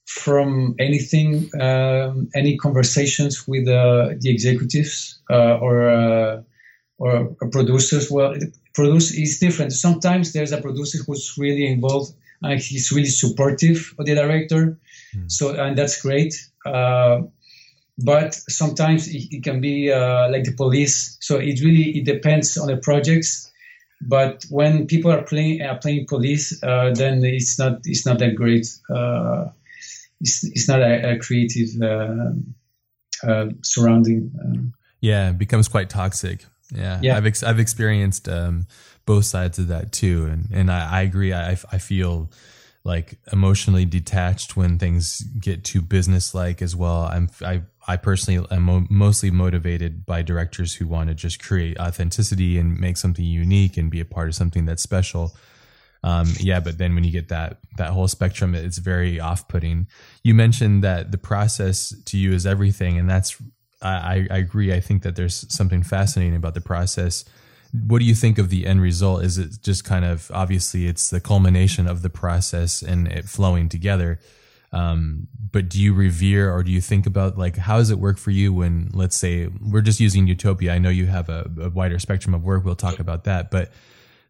from anything, um, any conversations with uh, the executives uh, or uh, or producers. Well, produce is different. Sometimes there's a producer who's really involved and he's really supportive of the director. Mm. So and that's great. Uh, but sometimes it, it can be uh, like the police. So it really it depends on the projects. But when people are playing are playing police, uh, then it's not it's not that great it's, it's not a, a creative uh, uh, surrounding. Um, yeah, it becomes quite toxic. Yeah, yeah. I've ex- I've experienced um, both sides of that too, and and I, I agree. I I feel like emotionally detached when things get too business like as well. I'm I I personally am mo- mostly motivated by directors who want to just create authenticity and make something unique and be a part of something that's special. Um, yeah, but then when you get that that whole spectrum, it's very off putting. You mentioned that the process to you is everything, and that's I, I agree. I think that there's something fascinating about the process. What do you think of the end result? Is it just kind of obviously it's the culmination of the process and it flowing together? Um, but do you revere or do you think about like how does it work for you when let's say we're just using Utopia? I know you have a, a wider spectrum of work. We'll talk about that, but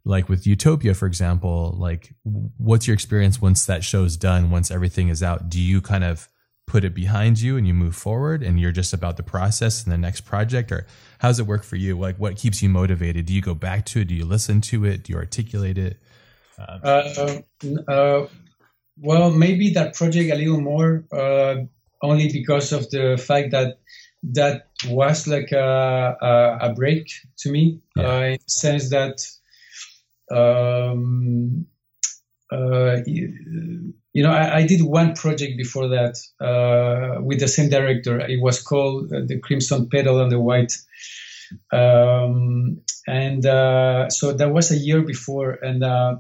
like with Utopia, for example, like what's your experience once that show's done? Once everything is out, do you kind of put it behind you and you move forward and you're just about the process and the next project? Or how does it work for you? Like what keeps you motivated? Do you go back to it? Do you listen to it? Do you articulate it? Um, uh, uh, well maybe that project a little more uh, only because of the fact that that was like a, a, a break to me yeah. Uh, in the sense that um, uh, you know, I, I, did one project before that uh, with the same director. It was called uh, The Crimson Petal and the White. Um, and uh, so that was a year before. And uh,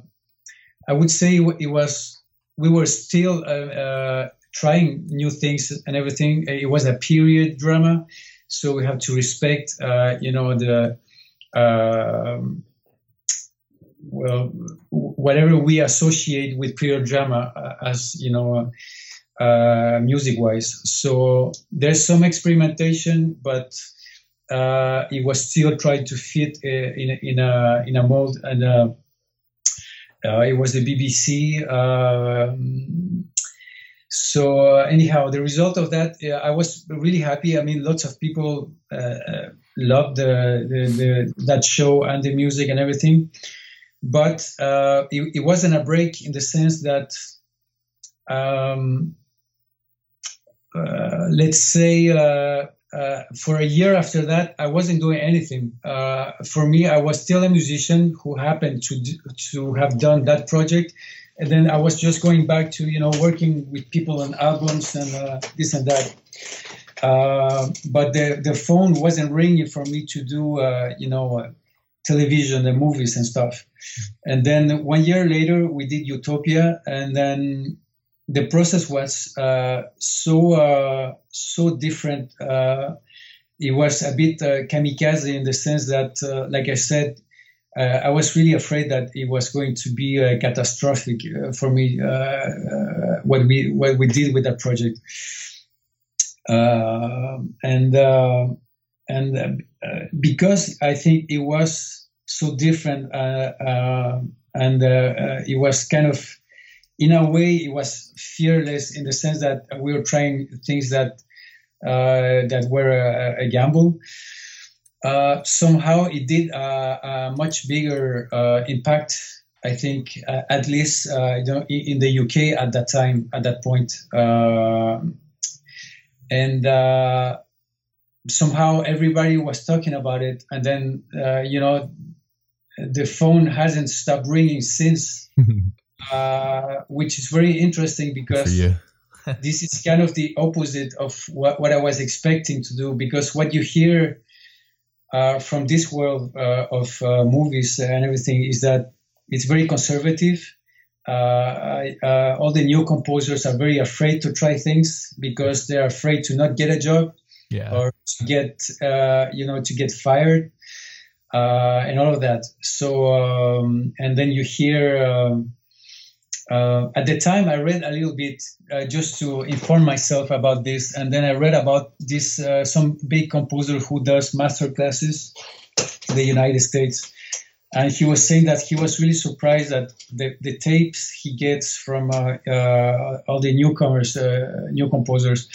I would say it was, we were still uh, trying new things and everything. It was a period drama. So we have to respect, you know, the. Um, well, whatever we associate with period drama uh, as you know, uh, music wise. So there's some experimentation, but uh, it was still trying to fit uh, in in a in a mold, and uh, uh, it was the BBC. Um, so anyhow, the result of that, I was really happy. I mean, lots of people loved the, the, the, that show and the music and everything but uh, it, it, wasn't a break in the sense that um, uh, let's say uh, uh for a year after that i wasn't doing anything. Uh, for me i was still a musician who happened to to have done that project. And then i was just going back to you know working with people on albums and uh, this and that. But the, the phone wasn't ringing for me to do you know television and movies and stuff. And then one year later, we did Utopia, and then the process was uh, so uh, so different. Uh, it was a bit uh, kamikaze in the sense that, uh, like I said, uh, I was really afraid that it was going to be catastrophic for me. what we what we did with that project, and and uh, because I think it was so different, uh, uh, and it was kind of, in a way, it was fearless in the sense that we were trying things that that were a, a gamble. Uh, somehow it did a, a much bigger uh, impact. I think, uh, at least in the UK at that time, at that point, and somehow everybody was talking about it, and then uh, you know the phone hasn't stopped ringing since, *laughs* uh, which is very interesting because *laughs* this is kind of the opposite of what, what I was expecting to do. Because what you hear uh, from this world uh, of uh, movies and everything is that it's very conservative. Uh, I, all the new composers are very afraid to try things because they're afraid to not get a job yeah. or to get uh, you know to get fired uh, and all of that. So um, and then you hear. Um, uh, at the time, I read a little bit uh, just to inform myself about this, and then I read about this uh, some big composer who does master classes in the United States, and he was saying that he was really surprised that the, the tapes he gets from uh, uh, all the newcomers, uh, new composers,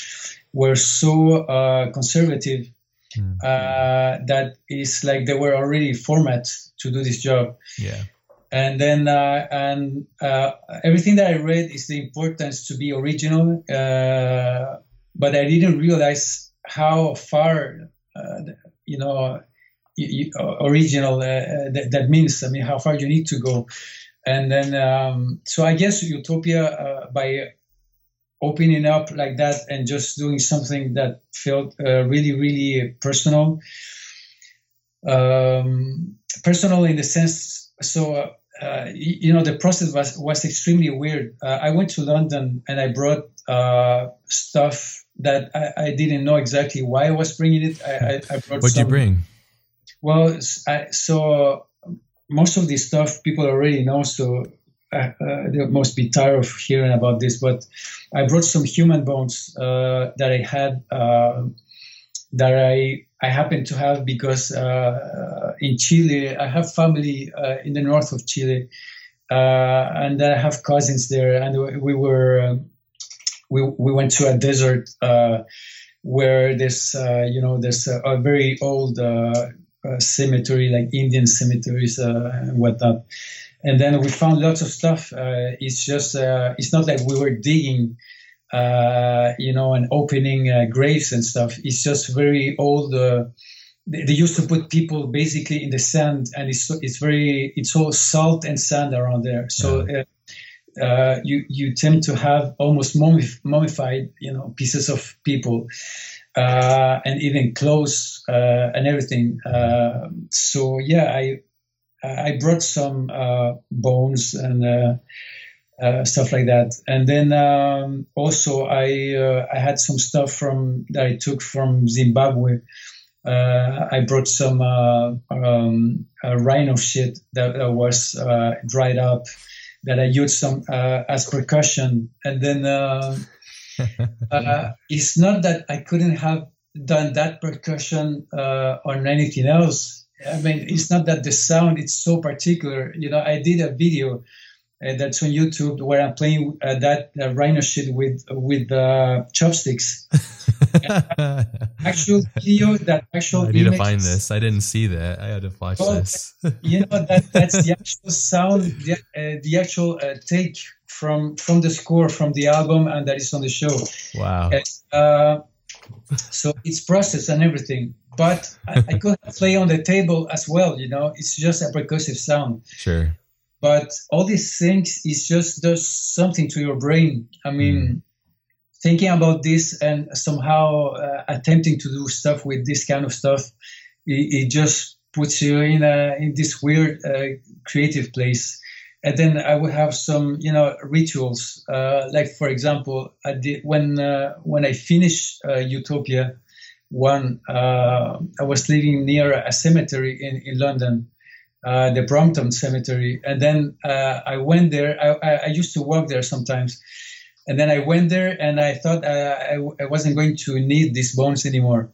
were so uh, conservative mm. uh, that it's like they were already format to do this job. Yeah. And then uh, and uh, everything that I read is the importance to be original, uh, but I didn't realize how far uh, you know you, original that, that, means. I mean, how far you need to go. And then, um, so I guess Utopia, by opening up like that and just doing something that felt uh, really, really personal. Um, personal in the sense, so uh, you know, the process was was extremely weird. Uh, I went to London and I brought uh, stuff that I, I, didn't know exactly why I was bringing it. I, I, I brought. What'd some, you bring? Well, I, so most of this stuff people already know. So uh, uh they must be tired of hearing about this, but I brought some human bones uh, that I had um, that I I happen to have because uh, uh, in Chile I have family in the north of Chile, and I have cousins there, and we were um, we we went to a desert where uh, you know a, a very old uh, uh, cemetery like Indian cemeteries and whatnot and then we found lots of stuff. Uh, it's just uh, it's not like we were digging, uh, you know, and opening uh, graves and stuff. It's just very old. Uh, they, they, used to put people basically in the sand, and it's it's very it's all salt and sand around there. So. Uh, you you tend to have almost mummified you know pieces of people and even clothes and everything so yeah I I brought some uh, bones and uh, uh, stuff like that. And then um, also I uh, I had some stuff from that I took from Zimbabwe. Uh, I brought some uh, um, rhino shit that, that was dried up that I used some as percussion. And then it's not that I couldn't have done that percussion on anything else I mean, it's not that the sound is so particular. You know, I did a video uh, that's on YouTube where I'm playing uh, that uh, rhino shit with with uh, chopsticks. *laughs* *laughs* actual video, that actual. I need to find this. I didn't see that. I had to watch well, this. you know that that's the *laughs* actual sound, the, uh, the actual uh, take from from the score from the album, and that is on the show. Wow. so it's processed and everything but I, I could play on the table as well. You know, it's just a percussive sound. Sure. But all these things is just does something to your brain. I mean, mm. Thinking about this and somehow uh, attempting to do stuff with this kind of stuff, it, it just puts you in a in this weird uh, creative place. And then I would have some, you know, rituals. Uh, like for example, I did, when uh, when I finished uh, Utopia, one, uh, I was living near a cemetery in, in London, uh, the Brompton Cemetery. And then uh, I went there. I, I, used to work there sometimes. And then I went there and I thought uh, I, I, wasn't going to need these bones anymore.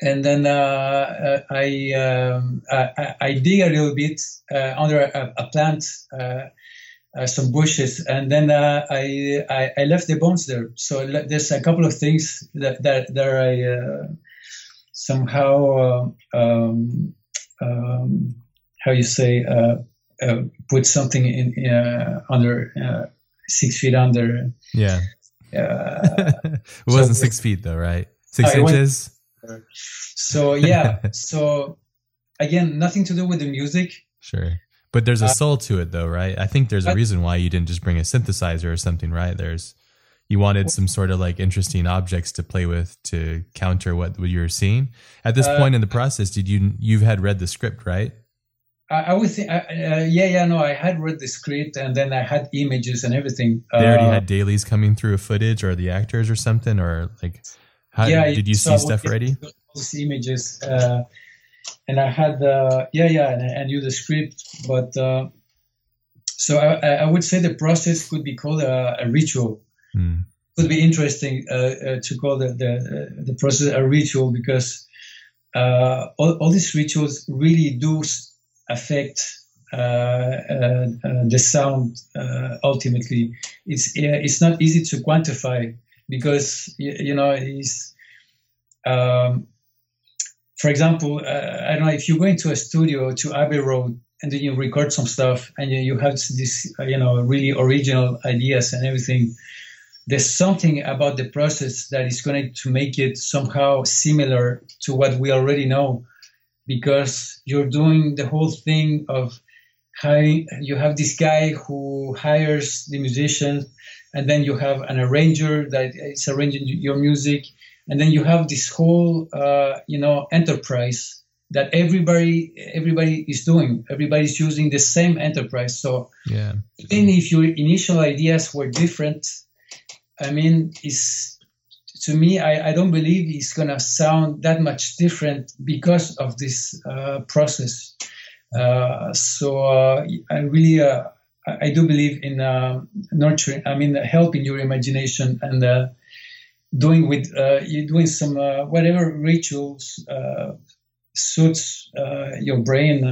And then uh, uh, I, um, I, I dig a little bit under a, a plant uh, some bushes, and then uh, I, I, I left the bones there. So there's a couple of things that that, that I uh, somehow uh, um, um, how you say uh, uh, put something in under six feet under. Yeah. *laughs* it wasn't so, six feet though, right? Six inches. Went, so yeah, *laughs* so again, nothing to do with the music. Sure but there's a uh, soul to it, though, right? I think there's a reason why you didn't just bring a synthesizer or something, right? There's you wanted some sort of like interesting objects to play with to counter what, what you're seeing. At this uh, point in the process, did you you've had read the script, right? I, I would think, uh, uh, yeah, yeah, no, I had read the script and then I had images and everything. They already uh, had dailies coming through a footage or the actors or something, or like, how yeah, did you see stuff ready? Those images. Uh, and I had the yeah yeah and I knew the script, but uh, so I, I, would say the process could be called a, a ritual. Mm. Could be interesting uh, uh, to call the, the the process a ritual because uh, all, all these rituals really do affect uh, uh, the sound ultimately. It's it's not easy to quantify because you, know it's um, for example, uh, I don't know if you go into a studio to Abbey Road and then you record some stuff and you, have this, uh, you know, really original ideas and everything. There's something about the process that is going to make it somehow similar to what we already know, because you're doing the whole thing of how you have this guy who hires the musicians, and then you have an arranger that is arranging your music and then you have this whole uh, you know enterprise that everybody everybody is doing. Everybody's using the same enterprise. So yeah. even if your initial ideas were different i mean it's to me i, I don't believe it's going to sound that much different because of this uh, process uh, so uh, i really uh, I, do believe in uh, nurturing. I mean, helping your imagination and doing with you doing some whatever rituals suits your brain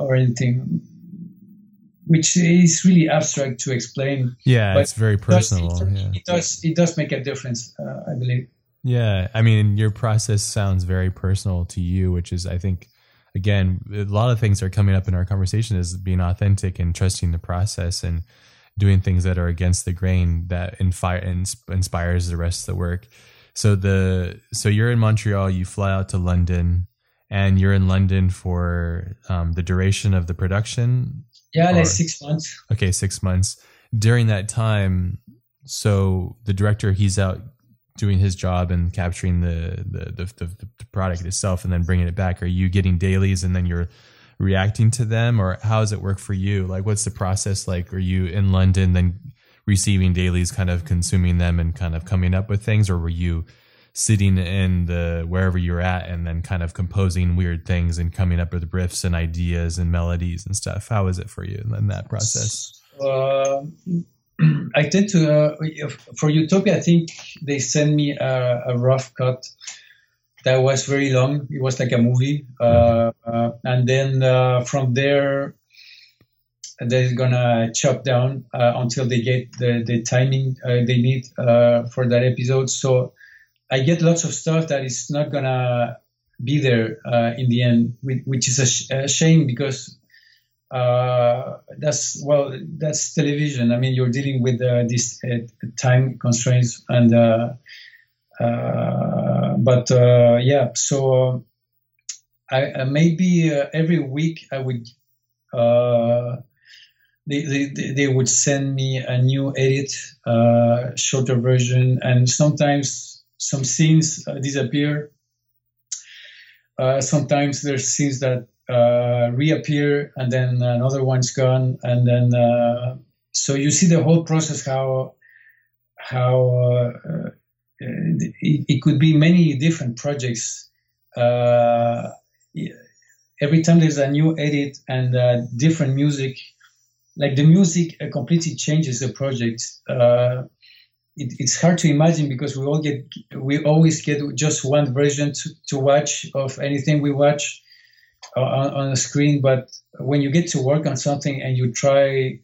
or anything which is really abstract to explain. Yeah, it's very personal. It does, it, yeah. it does, it does make a difference, uh, I believe. Yeah, I mean, your process sounds very personal to you, which is, I think, again, a lot of things are coming up in our conversation is being authentic and trusting the process and doing things that are against the grain that inspire, inspires the rest of the work. So the so you're in Montreal, you fly out to London, and you're in London for um, the duration of the production. Yeah, or, like six months. Okay, six months. During that time, so the director he's out doing his job and capturing the the, the the, the product itself and then bringing it back. Are you getting dailies and then you're reacting to them, or how does it work for you? Like, what's the process like? Are you in London then receiving dailies, kind of consuming them and kind of coming up with things, or were you sitting in the wherever you're at and then kind of composing weird things and coming up with riffs and ideas and melodies and stuff. How is it for you in that process? Uh, *clears throat* i tend to uh, for utopia i think they sent me a, a, rough cut that was very long. It was like a movie. Uh, uh and then uh, from there they're gonna chop down uh, until they get the, the timing they need for that episode. So I get lots of stuff that is not gonna be there uh, in the end, which is a, sh- a shame because uh, that's well, that's television. I mean, you're dealing with uh, these uh, time constraints, and uh, uh, but yeah. So I maybe every week I would. They, they, they would send me a new edit, shorter version, and sometimes some scenes uh, disappear. Uh, sometimes there's scenes that uh, reappear and then another one's gone, and then so you see the whole process how how it, it, could be many different projects. Uh, every time there's a new edit and uh, different music, like the music uh, completely changes the project it, it's hard to imagine because we all get we always get just one version to, to watch of anything we watch uh, on, on a screen but when you get to work on something and you try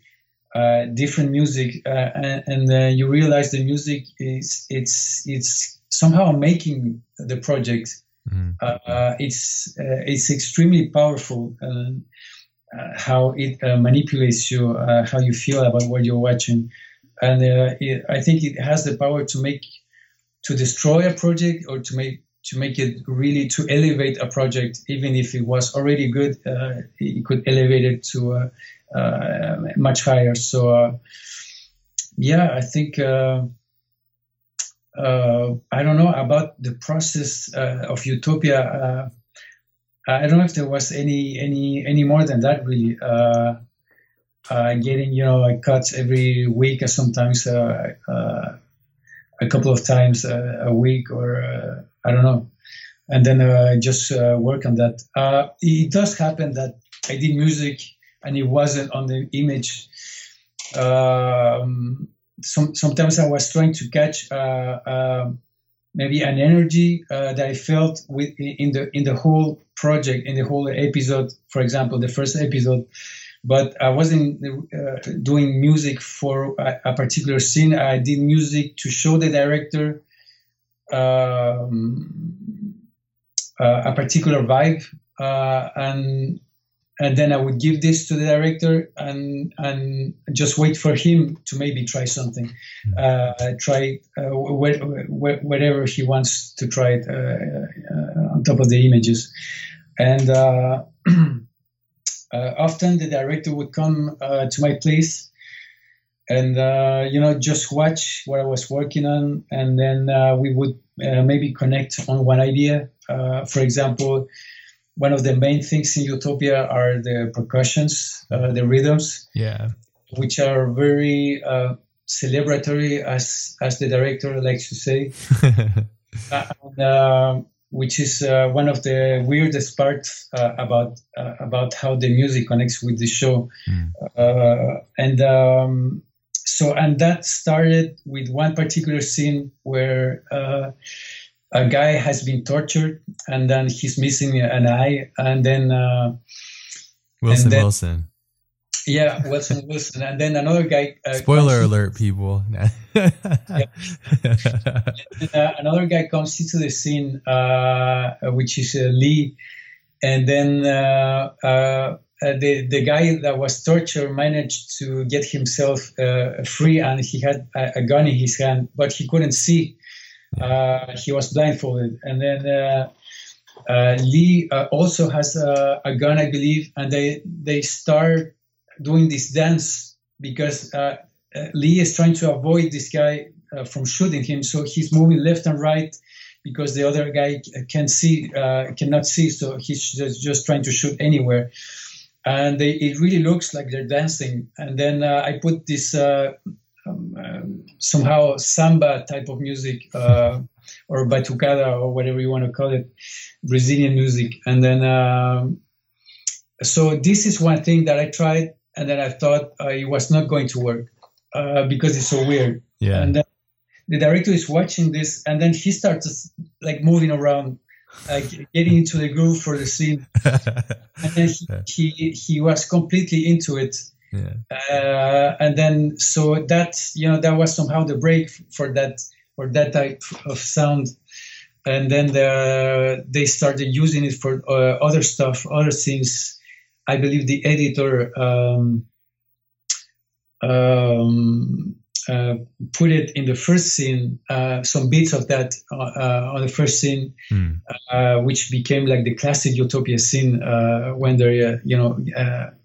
uh, different music uh, and, and uh, you realize the music is it's it's somehow making the project mm-hmm. it's it's extremely powerful how it manipulates you how you feel about what you're watching and uh, it, I think it has the power to make to destroy a project or to make to make it really to elevate a project, even if it was already good, uh, it could elevate it to uh, uh much higher. So, uh, yeah, I think uh, I don't know about the process of Utopia. I don't know if there was any any any more than that really uh, getting you know cuts every week or sometimes uh, uh, a couple of times a, week or uh, I don't know, and then uh, just uh, work on that. it does happen that I did music and it wasn't on the image. Um, some, sometimes I was trying to catch maybe an energy that I felt with in the in the whole project in the whole episode. For example, the first episode but I wasn't uh, doing music for a, a, particular scene. I did music to show the director um, uh, a particular vibe, uh, and and then I would give this to the director and and just wait for him to maybe try something, hmm. uh, try uh, wh- wh- whatever he wants to try it uh, on top of the images, and. *clears throat* Uh, often the director would come uh, to my place and uh, you know just watch what I was working on, and then we would maybe connect on one idea. for example, one of the main things in Utopia are the percussions, the rhythms, yeah, which are very celebratory, as as the director likes to say. *laughs* and, uh, which is uh, one of the weirdest parts uh, about uh, about how the music connects with the show. Mm. and um, so, and that started with one particular scene where uh, a guy has been tortured, and then he's missing an eye, and then Wilson and then, Wilson. Yeah, Wilson Wilson, and then another guy. Uh, Spoiler alert, people. *laughs* uh, another guy comes into the scene, uh, which is uh, Lee, and then uh, uh, the the guy that was tortured managed to get himself free, and he had a, a, gun in his hand, but he couldn't see. he was blindfolded, and then. Lee also has a, a gun, I believe, and they they start doing this dance because uh, uh, Lee is trying to avoid this guy uh, from shooting him, so he's moving left and right because the other guy can see uh, cannot see, so he's just, just trying to shoot anywhere. And they, it really looks like they're dancing. And then uh, I put this uh, um, um, somehow samba type of music or batucada or whatever you want to call it, Brazilian music. And then um, so this is one thing that I tried and then I thought uh, it was not going to work uh, because it's so weird. Yeah. And then the director is watching this, and then he starts like moving around, like getting into the groove for the scene, *laughs* and then he, he, he was completely into it. Yeah. Uh, and then so that you know that was somehow the break for that for that type of sound and then the, they started using it for uh, other stuff other things I believe the editor um, um, uh, put it in the first scene, uh, some bits of that uh, uh on the first scene, mm. which became like the classic Utopia scene uh, when they're, you know,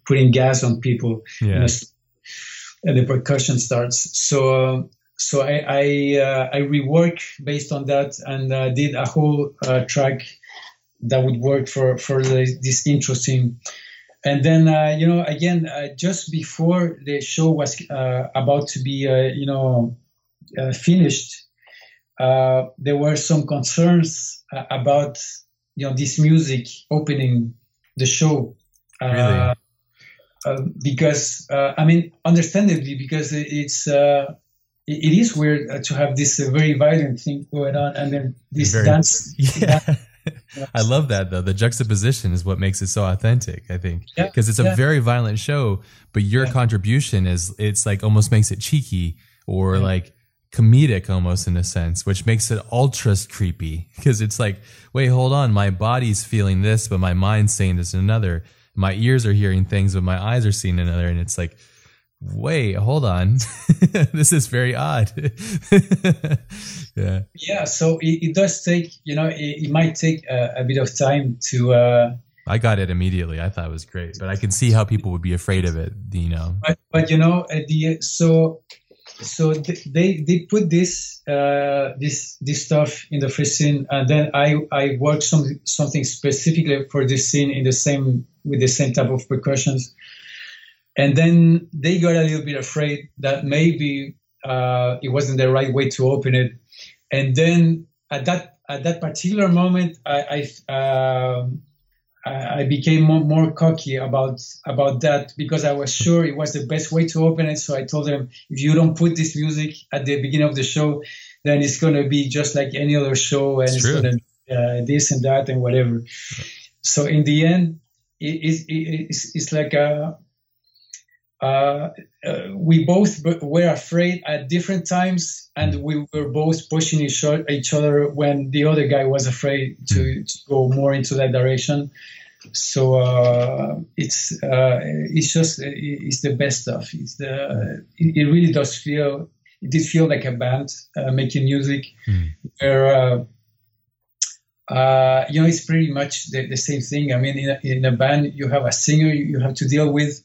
putting gas on people. Yeah. and the percussion starts. So, so I I, I rework based on that and did a whole track that would work for for the, this intro scene and then uh, you know again uh, just before the show was uh, about to be uh, you know uh, finished uh, there were some concerns about you know this music opening the show really? because i mean understandably because it's it, it is weird to have this very violent thing going on and then this very, dance *laughs* yeah. *laughs* I love that though. The juxtaposition is what makes it so authentic, I think. Because yeah, it's a yeah. very violent show, but your yeah. contribution is it's like almost makes it cheeky or like comedic almost in a sense, which makes it ultra creepy because it's like, wait, hold on, my body's feeling this, but my mind's saying this another. My ears are hearing things, but my eyes are seeing another, and it's like, wait, hold on. *laughs* this is very odd. *laughs* yeah. Yeah. So it, it, does take, you know, it, it might take a, a, bit of time to. Uh, I got it immediately. I thought it was great, but I can see how people would be afraid of it. You know. But, but you know, the so so they they put this uh, this this stuff in the first scene, and then I I worked some something specifically for this scene in the same with the same type of percussions and then they got a little bit afraid that maybe uh, it wasn't the right way to open it. And then at that at that particular moment, I I, uh, I became more, more, cocky about about that because I was sure it was the best way to open it. So I told them, if you don't put this music at the beginning of the show, then it's going to be just like any other show, and it's, it's going to uh, this and that and whatever. So in the end, it, it, it's, it's like a uh, uh, we both were afraid at different times, and we were both pushing each, each other when the other guy was afraid to, to go more into that direction. So uh, it's uh, it's just it's the best stuff. It's the it, it, really does feel it did feel like a band uh, making music, mm. where. Uh, you know, it's pretty much the, the same thing. I mean, in a, in a, band, you have a singer you have to deal with,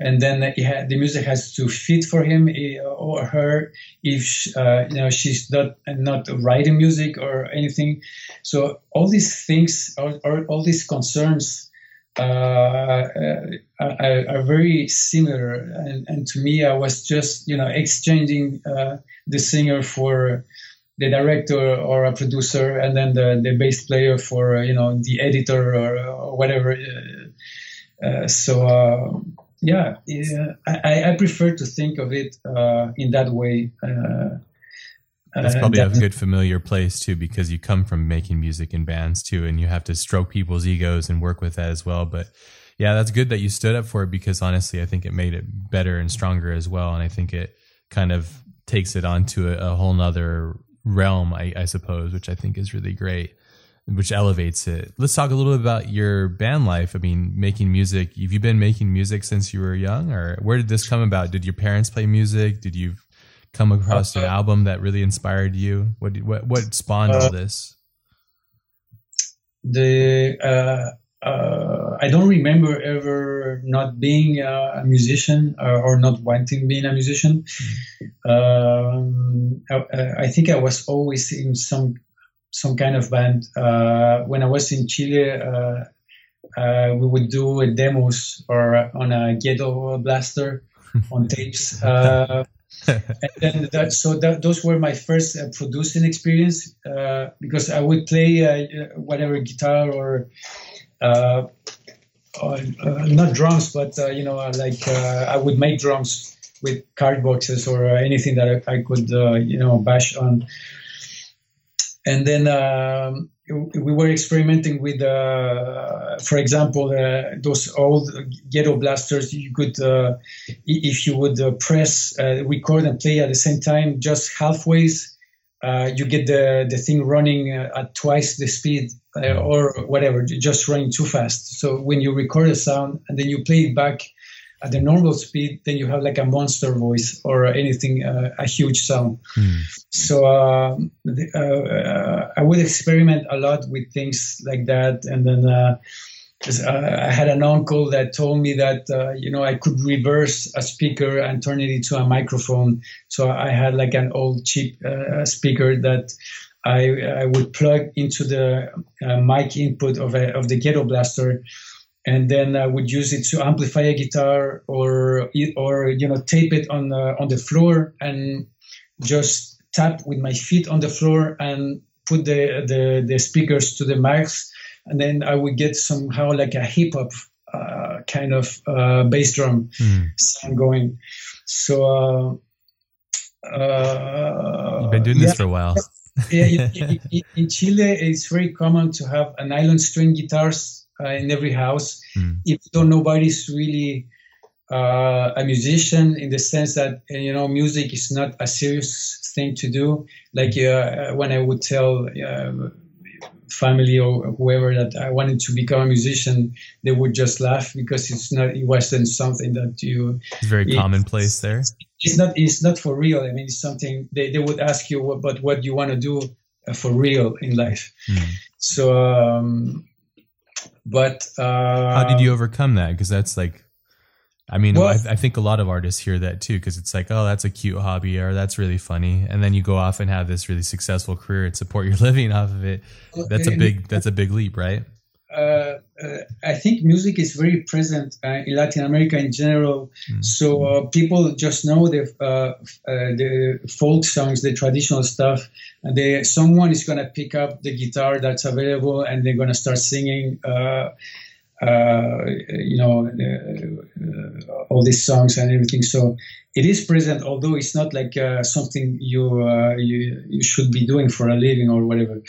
and then the music has to fit for him or her if uh, you know she's not not writing music or anything. So all these things, all, all these concerns uh, uh, are, are, very similar. And, and, to me, I was just you know exchanging uh, the singer for the director or a producer, and then the, the bass player for you know the editor or, or whatever. Uh, uh so uh, yeah, yeah I, I, prefer to think of it uh, in that way. That's probably that, a good familiar place too, because you come from making music in bands too, and you have to stroke people's egos and work with that as well. But yeah, that's good that you stood up for it because honestly, I think it made it better and stronger as well. And I think it kind of takes it onto a, a whole nother realm, I, I, suppose, which I think is really great, which elevates it. Let's talk a little bit about your band life. I mean, making music. Have you been making music since you were young, or where did this come about? Did your parents play music? Did you come across an album that really inspired you? What what what spawned all uh, this? The uh, uh, I don't remember ever not being a musician or, or not wanting being a musician. Mm. Um, I, I, think I was always in some some kind of band. Uh, when I was in Chile, uh, uh, we would do demos or on a ghetto blaster *laughs* on tapes. and then that, so that, those were my first uh, producing experience uh, because I would play uh, whatever guitar or, uh, uh, not drums, but uh, you know, like I would make drums with card boxes or anything that I, I could, you know, bash on. And then um, we were experimenting with, uh, for example, uh, those old ghetto blasters. You could, uh, if you would uh, press uh, record and play at the same time, just halfway, uh, you get the the thing running at twice the speed or whatever, just running too fast. So when you record a sound and then you play it back at the normal speed, then you have like a monster voice or anything, uh, a huge sound. Mm. So uh, uh, I would experiment a lot with things like that, and then. Uh, I had an uncle that told me that uh, you know I could reverse a speaker and turn it into a microphone. So I had like an old cheap uh, speaker that I, I would plug into the mic input of a, of the ghetto blaster, and then I would use it to amplify a guitar or or you know tape it on the, on the floor and just tap with my feet on the floor and put the the, the speakers to the mics and then I would get somehow like a hip hop uh, kind of uh, bass drum mm. sound going. So uh, uh you've been doing this for a while. yeah, *laughs* in, in, in Chile, it's very common to have a nylon string guitars uh, in every house. Mm. Even though nobody's really uh, a musician in the sense that uh, you know music is not a serious thing to do. Like uh, when I would tell uh, family or whoever that I wanted to become a musician, they would just laugh because it's not it wasn't something that you. It's very it, commonplace there. It's not. It's not for real. I mean, it's something they, they would ask you, but what you want to do for real in life. Mm. So um, but uh, how did you overcome that? Because that's like, I mean, well, I, I, think a lot of artists hear that too. Because it's like, oh, that's a cute hobby, or that's really funny, and then you go off and have this really successful career and support your *laughs* living off of it. That's a big. That's a big leap, right? Uh, uh, I think music is very present uh, in Latin America in general. Mm. So uh, people just know the uh, uh, the folk songs, the traditional stuff, and they someone is gonna pick up the guitar that's available, and they're gonna start singing. you know all these songs and everything. So it is present, although it's not like something you you you should be doing for a living or whatever.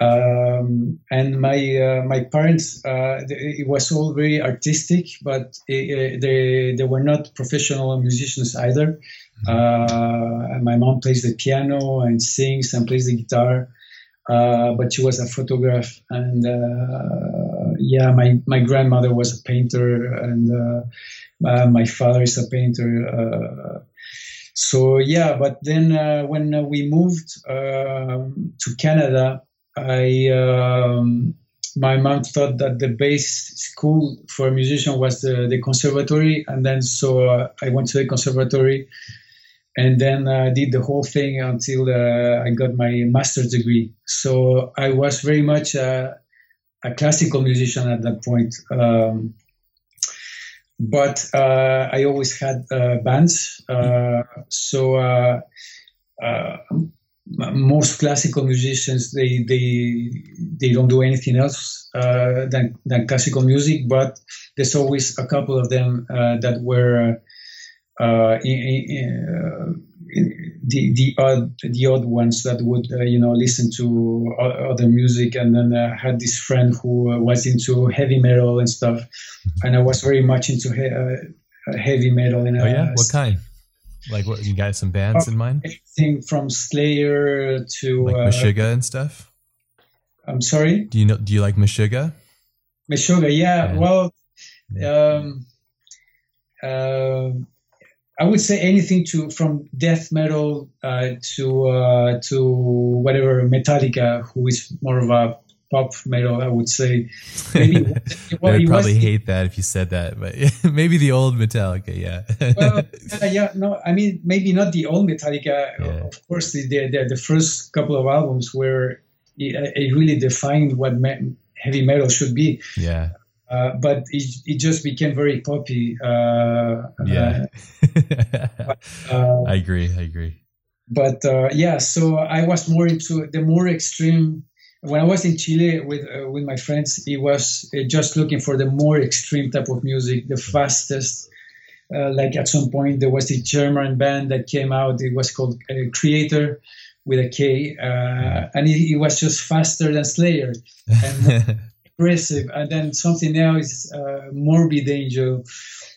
Um, and my uh, my parents, uh, it was all very artistic, but it, they they were not professional musicians either. Uh, my mom plays the piano and sings and plays the guitar, uh, but she was a photographer. And uh, yeah, my my grandmother was a painter, and uh, my father is a painter. so yeah, but then when we moved um, to Canada. I um, my mom thought that the base school for a musician was the, the conservatory, and then so uh, I went to the conservatory, and then I uh, did the whole thing until uh, I got my master's degree. So I was very much a, a classical musician at that point. Um, but uh, I always had uh, bands, uh, so most classical musicians they they they don't do anything else uh, than than classical music, but there's always a couple of them uh, that were uh, in, in, the the odd the odd ones that would uh, you know listen to other music. And then I uh, had this friend who uh, was into heavy metal and stuff. And I was very much into he- uh, heavy metal and oh yeah? What kind like what you got some bands in mind? Everything from Slayer to like Meshuggah and stuff? I'm sorry? Do you know do you like Meshuggah? Meshuggah yeah, yeah. well um uh, I would say anything to from death metal uh, to uh, to whatever Metallica, who is more of a pop metal. I would say. *laughs* Maybe well, They'd probably was, hate that if you said that, but *laughs* maybe the old Metallica, yeah. well, *laughs* uh, yeah, no, I mean maybe not the old Metallica. Yeah. Of course, the, the the first couple of albums where it, it really defined what me- heavy metal should be. Yeah. Uh, but it, it just became very poppy. Uh, yeah, uh, I agree. I agree. But uh, yeah, so I was more into the more extreme. When I was in Chile with uh, with my friends, it was just looking for the more extreme type of music, the fastest. like at some point, there was a German band that came out. It was called Kreator with a K, and it, it, was just faster than Slayer. And aggressive, *laughs* and then something else, uh, Morbid Angel,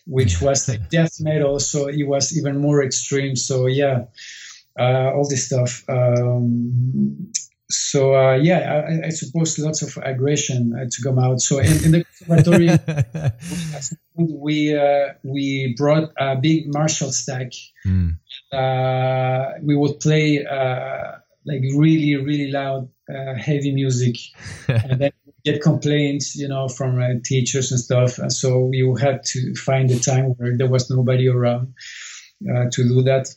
which was like *laughs* death metal, so it was even more extreme. So yeah, uh, all this stuff. Um, so uh, yeah, I, I, suppose lots of aggression had to come out. So in, in the conservatory, *laughs* we uh, we brought a big Marshall stack. Mm. Uh, we would play uh, like really really loud uh, heavy music, *laughs* and then get complaints, you know, from uh, teachers and stuff. And so we had to find a time where there was nobody around uh, to do that.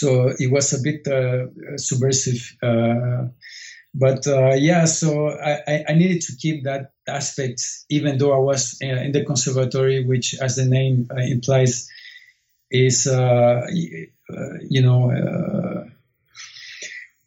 So it was a bit uh, subversive. Uh, but uh, yeah, so I, I, needed to keep that aspect, even though I was in the conservatory, which, as the name implies, is, you know,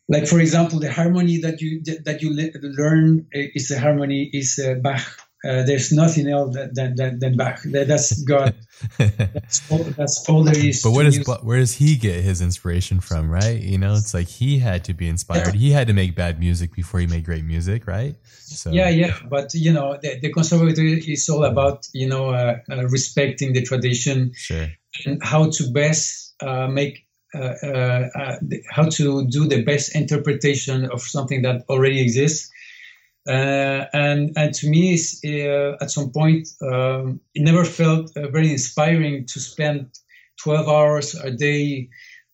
like for example the harmony that you that you learn is the harmony is uh, Bach. Uh, there's nothing else than than, than Bach. That, that's God. *laughs* that's, all, that's all there is. But where does where does he get his inspiration from? Right? You know, it's like he had to be inspired. Yeah. He had to make bad music before he made great music, right? So yeah, yeah. But you know, the, the conservatory is all about you know uh, uh, respecting the tradition sure. and how to best uh, make uh, uh, uh, how to do the best interpretation of something that already exists. Uh, and and to me, uh, at some point, um, it never felt uh, very inspiring to spend 12 hours a day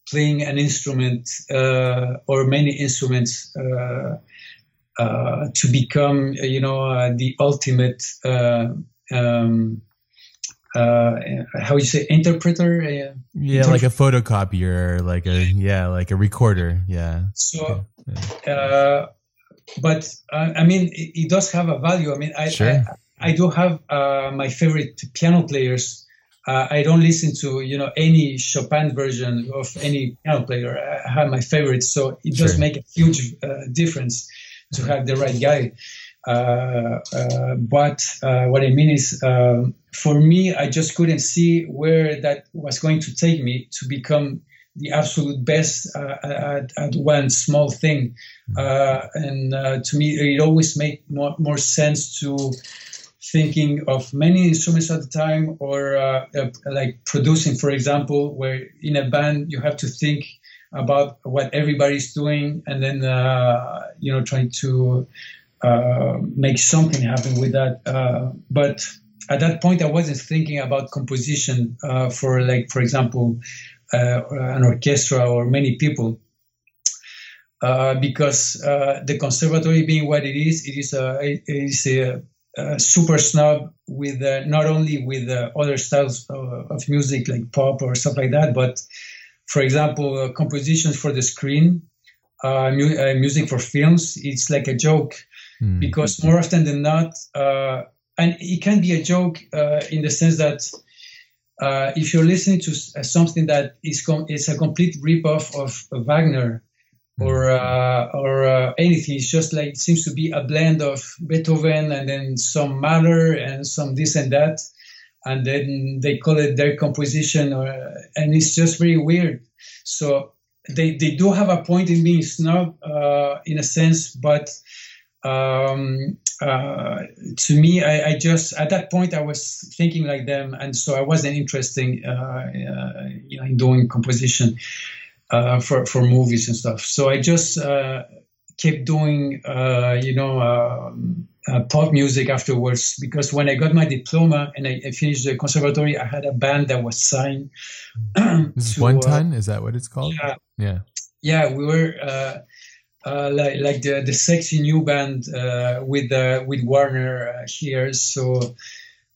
playing an instrument or many instruments to become, you know, the ultimate. Um, uh, how you say interpreter uh, yeah like a photocopier like a yeah like a recorder yeah so yeah. Uh, but uh, i mean it, it, does have a value i mean i sure. I, I, do have uh, my favorite piano players uh, i don't listen to you know any chopin version of any piano player i have my favorites so it does sure. make a huge difference to have the right guy uh, uh, but uh, what I mean is, um, for me, I just couldn't see where that was going to take me to become the absolute best at, at, one small thing. and to me, it always made more, more sense to thinking of many instruments at the time or uh, uh, like producing for example where in a band you have to think about what everybody's doing and then uh, you know trying to uh, make something happen with that. Uh, but at that point, I wasn't thinking about composition uh, for, like, for example, uh, an orchestra or many people. Uh, because the conservatory being what it is, it is a, it is a, a super snob with not only with other styles of music like pop or stuff like that, but for example, compositions for the screen, mu- music for films. It's like a joke mm. because more often than not, uh, and it can be a joke uh, in the sense that uh, if you're listening to something that is com- is a complete ripoff of Wagner, or uh, or uh, anything. It's just like it seems to be a blend of Beethoven and then some Mahler and some this and that, and then they call it their composition, or, and it's just very weird. So they they do have a point in being snob uh, in a sense, but um, uh, to me, I, I, just at that point I was thinking like them, and so I wasn't interested, uh, uh, you know, in doing composition uh, for for movies and stuff. So I just uh, kept doing, uh, you know, um, pop music afterwards because when I got my diploma and I, I, finished the conservatory, I had a band that was signed. *clears throat* this is one ton. Is that what it's called? Yeah. Yeah. Yeah, we were uh, like like the the sexy new band uh, with uh, with Warner uh, here. So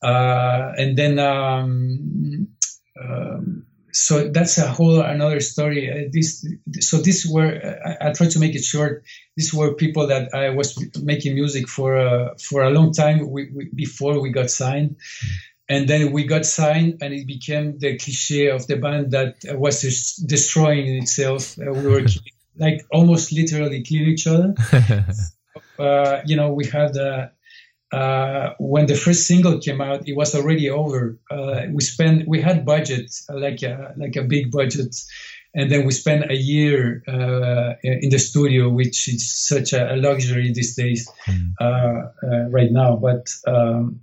uh, and then um, um, so that's a whole another story. Uh, this so this were I, I try to make it short. These were people that I was making music for for a long time we, we, before we got signed. And then we got signed, and it became the cliche of the band that was destroying itself. we were *laughs* like almost literally kill each other. *laughs* uh, you know, we had uh, uh, when the first single came out, it was already over. Uh, we spent we had budget uh, like a, like a big budget, and then we spent a year uh, in the studio, which is such a, luxury these days mm. right now. But um,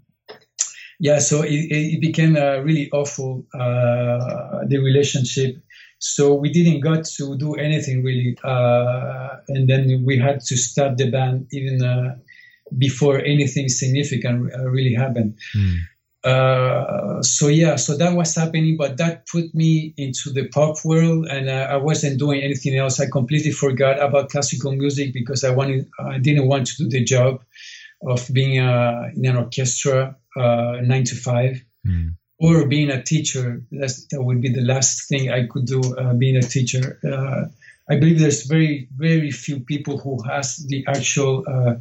yeah, so it, it became really awful the relationship so we didn't got to do anything really, uh, and then we had to stop the band even uh, before anything significant uh, really happened. Mm. Uh, so yeah, so that was happening, but that put me into the pop world, and uh, I wasn't doing anything else. I completely forgot about classical music because I wanted, I didn't want to do the job of being uh, in an orchestra nine to five. Mm or being a teacher. That's, that would be the last thing I could do, uh, being a teacher. Uh, I believe there's very, very few people who has the actual uh,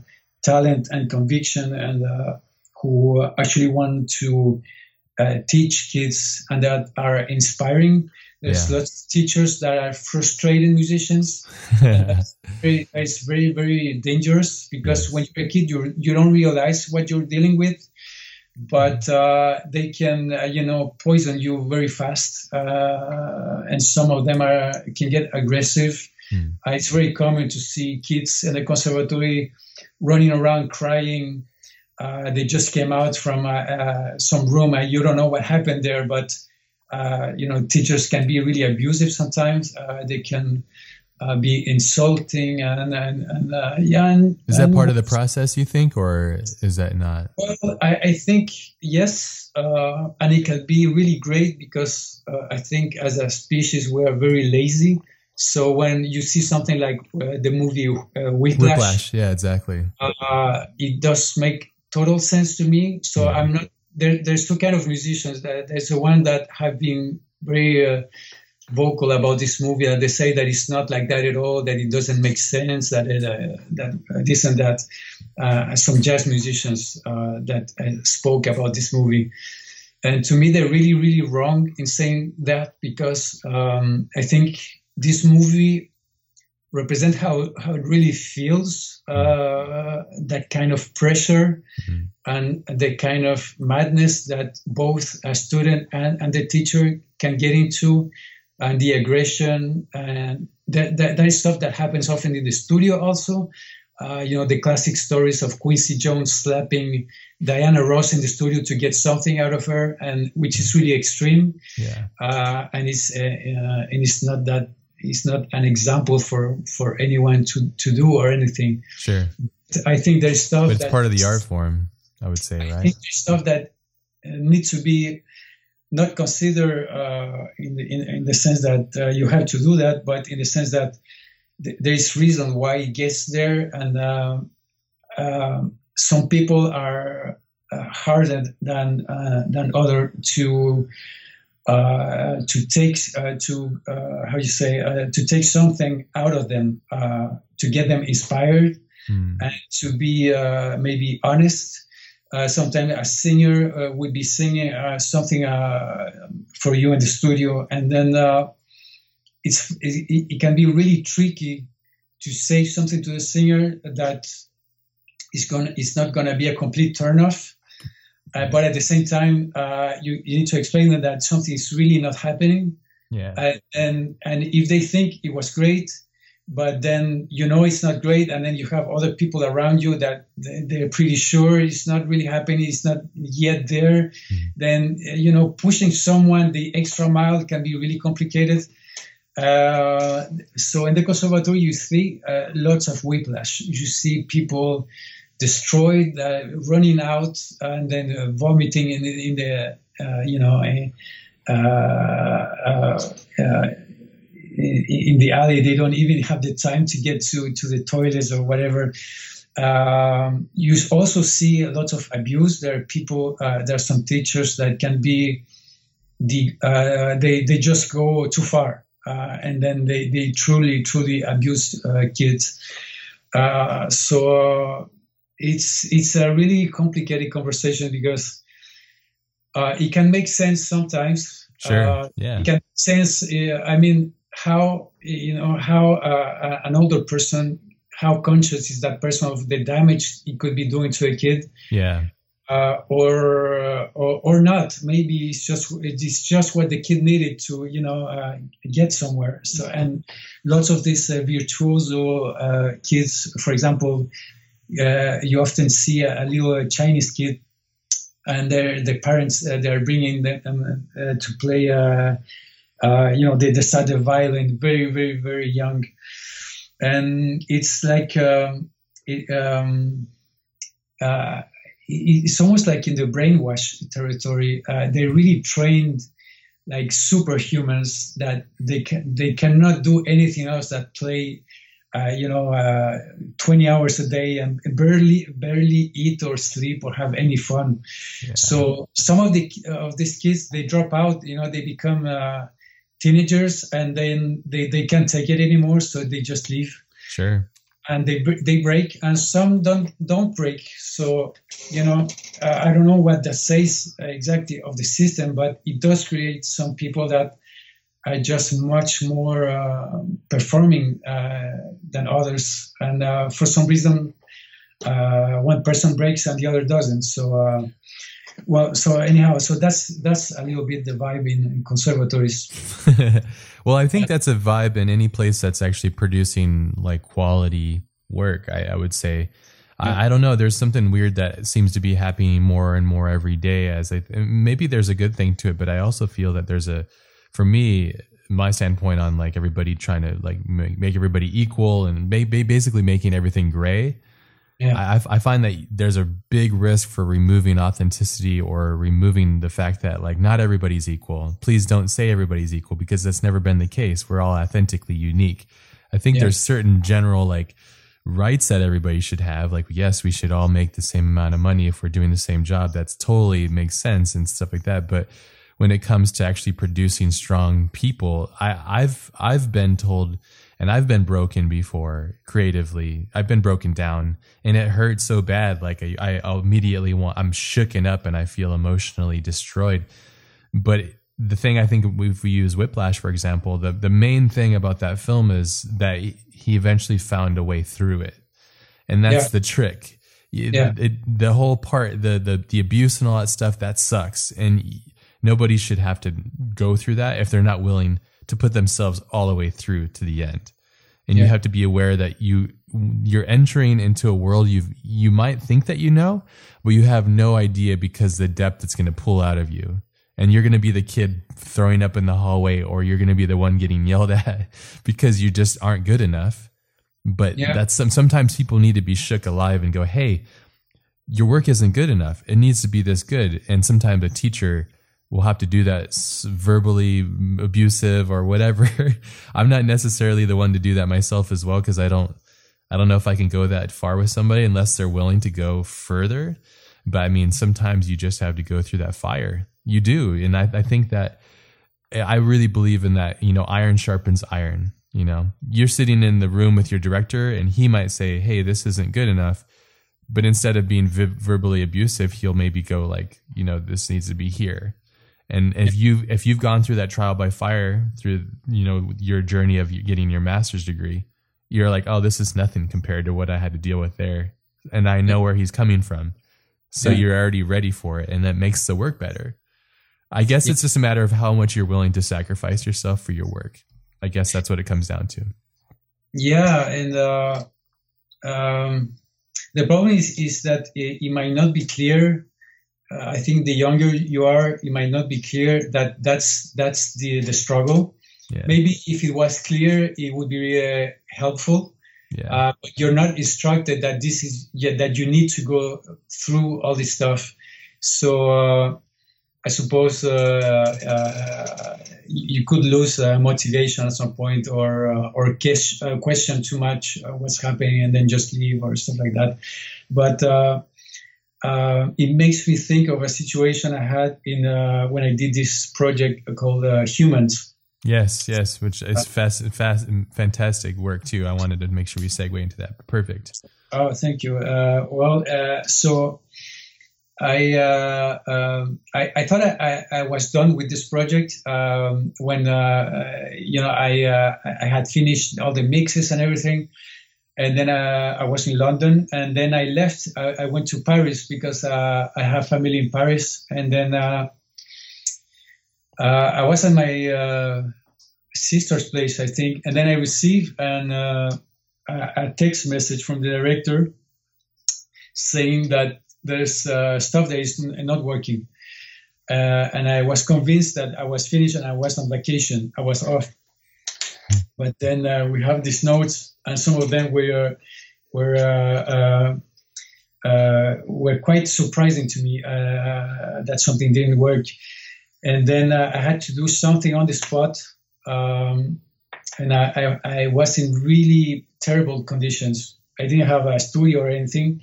talent and conviction and uh, who actually want to uh, teach kids and that are inspiring. There's yeah. lots of teachers that are frustrated musicians. *laughs* it's, very, it's very, very dangerous because yes. when you're a kid, you you don't realize what you're dealing with but uh, they can uh, you know poison you very fast uh, and some of them are can get aggressive. Mm. it's very common to see kids in the conservatory running around crying. Uh, they just came out from uh, some room. And you don't know what happened there but you know teachers can be really abusive sometimes. They can uh, be insulting and and, and uh, yeah. And, is that part of the process you think, or is that not? Well, I, I think yes, uh, and it can be really great because uh, I think as a species we are very lazy. So when you see something like uh, the movie uh, Whiplash, Whiplash, yeah, exactly, it does make total sense to me. So yeah. I'm not there. There's two kind of musicians. That There's the one that have been very vocal about this movie and they say that it's not like that at all, that it doesn't make sense, that it, uh, that uh, this and that. Uh, some jazz musicians uh, that uh, spoke about this movie. And to me, they're really, really wrong in saying that because um, I think this movie represents how, how it really feels, uh, that kind of pressure mm-hmm. and the kind of madness that both a student and, and the teacher can get into and the aggression and that, that, that is stuff that happens often in the studio also uh, you know the classic stories of Quincy Jones slapping Diana Ross in the studio to get something out of her, and which is really extreme. Yeah. Uh, and it's uh, uh and it's not that it's not an example for for anyone to to do or anything. Sure. I think there's stuff. But it's part of the art form, I would say, right? I think there's stuff that needs to be not consider uh, in, the, in, in, the sense that uh, you have to do that, but in the sense that th- there is reason why it gets there, and uh, um, some people are uh, harder than uh, than other to uh, to take to how you say to take something out of them to get them inspired mm. and to be maybe honest uh, sometimes a singer uh, would be singing uh, something uh, for you in the studio, and then uh, it's it, it, can be really tricky to say something to the singer that is going is not going to be a complete turnoff. Uh, but at the same time, uh, you, you need to explain them that something is really not happening. Yeah. And and if they think it was great, but then you know it's not great, and then you have other people around you that they're pretty sure it's not really happening, it's not yet there, mm-hmm. then you know pushing someone the extra mile can be really complicated. Uh, so in the conservatory, you see uh, lots of whiplash. You see people destroyed, uh, running out, and then uh, vomiting in, in the uh, you know in the alley. They don't even have the time to get to to the toilets or whatever. Um, you also see a lot of abuse. There are people. there are some teachers that can be the they they just go too far. Uh, and then they, they truly truly abuse uh, kids. Uh, so it's it's a really complicated conversation because it can make sense sometimes. Sure. yeah. It can sense. I mean, how you know how an older person how conscious is that person of the damage it could be doing to a kid yeah uh, or, or, or not. Maybe it's just it's just what the kid needed to you know uh, get somewhere. So and lots of these uh, virtuoso uh, kids, for example, uh, you often see a, a, little Chinese kid, and their the parents uh, they're bringing them to play. You know, they, they start the violin very, very, very young, and it's like um, it, um, it's almost like in the brainwash territory. Uh, they really trained like superhumans that they can they cannot do anything else that play uh, you know uh, 20 hours a day and barely barely eat or sleep or have any fun yeah. so some of the of these kids they drop out you know they become uh, teenagers and then they, they can't take it anymore so they just leave sure and they they break, and some don't don't break. So you know, uh, I don't know what that says exactly of the system, but it does create some people that are just much more uh, performing uh, than others, and uh, for some reason, uh, one person breaks and the other doesn't. So. Well, so anyhow, so that's that's a little bit the vibe in, conservatories. *laughs* well, I think that's a vibe in any place that's actually producing like quality work. I, I would say. Yeah. I, I, don't know. There's something weird that seems to be happening more and more every day. As I maybe there's a good thing to it, but I also feel that there's a, for me, my standpoint on like everybody trying to like make, make everybody equal and make, basically making everything gray. Yeah. I, I find that there's a big risk for removing authenticity or removing the fact that like not everybody's equal. Please don't say everybody's equal because that's never been the case. We're all authentically unique. I think yeah. there's certain general like rights that everybody should have. Like, yes, we should all make the same amount of money if we're doing the same job. That's totally makes sense and stuff like that. But when it comes to actually producing strong people, I, I've I've been told and I've been broken before creatively. I've been broken down and it hurts so bad. Like I, I immediately want, I'm shooken up and I feel emotionally destroyed. But the thing I think if we use Whiplash, for example, the, the main thing about that film is that he eventually found a way through it. And that's yeah. the trick. Yeah. It, it, the whole part, the, the, the abuse and all that stuff, that sucks. And nobody should have to go through that if they're not willing to put themselves all the way through to the end. And yeah. you have to be aware that you you're entering into a world you you might think that you know, but you have no idea because the depth it's going to pull out of you. And you're going to be the kid throwing up in the hallway, or you're going to be the one getting yelled *laughs* at because you just aren't good enough. But yeah. that's some, sometimes people need to be shook alive and go, "Hey, your work isn't good enough. It needs to be this good." And sometimes a teacher will have to do that verbally abusive or whatever. *laughs* I'm not necessarily the one to do that myself as well because I don't I don't know if I can go that far with somebody unless they're willing to go further. But I mean, sometimes you just have to go through that fire. You do, and I, I think that eh, I really believe in that. You know, iron sharpens iron. You know, you're sitting in the room with your director, and he might say, "Hey, this isn't good enough." But instead of being vi- verbally abusive, he'll maybe go like, "You know, this needs to be here." And if you if you've gone through that trial by fire through you know your journey of getting your master's degree, you're like, oh, this is nothing compared to what I had to deal with there, and I know where he's coming from, so Yeah. you're already ready for it, and that makes the work better. I guess it's just a matter of how much you're willing to sacrifice yourself for your work. I guess that's what it comes down to. Yeah, and uh, um, the problem is is that it, it might not be clear. Uh, I think the younger you are, it might not be clear that that's that's the the struggle. Yeah. Maybe if it was clear, it would be uh, helpful. Yeah. Uh, but you're not instructed that this is yeah, that you need to go through all this stuff. So uh, I suppose uh, uh, you could lose uh, motivation at some point, or uh, or guess, question too much what's happening, and then just leave or stuff like that. But uh, uh, it makes me think of a situation I had in uh, when I did this project called uh, Humans. yes. Yes. Which is fast, fast, fantastic work too. I wanted to make sure we segue into that. Perfect. Oh, thank you. Uh, well, uh, so I, uh, um, I I thought I, I was done with this project um, when uh, uh, you know I uh, I had finished all the mixes and everything, and then uh, I was in London, and then I left. I, I went to Paris because uh, I have family in Paris, and then uh, uh, I was at my uh, sister's place, I think, and then I received an uh, a text message from the director saying that there's stuff that is not working. And I was convinced that I was finished and I was on vacation. I was off. But then we have these notes, and some of them were were uh, uh, uh, were quite surprising to me uh, that something didn't work. And then uh, I had to do something on the spot, um, and I, I, I was in really terrible conditions. I didn't have a studio or anything.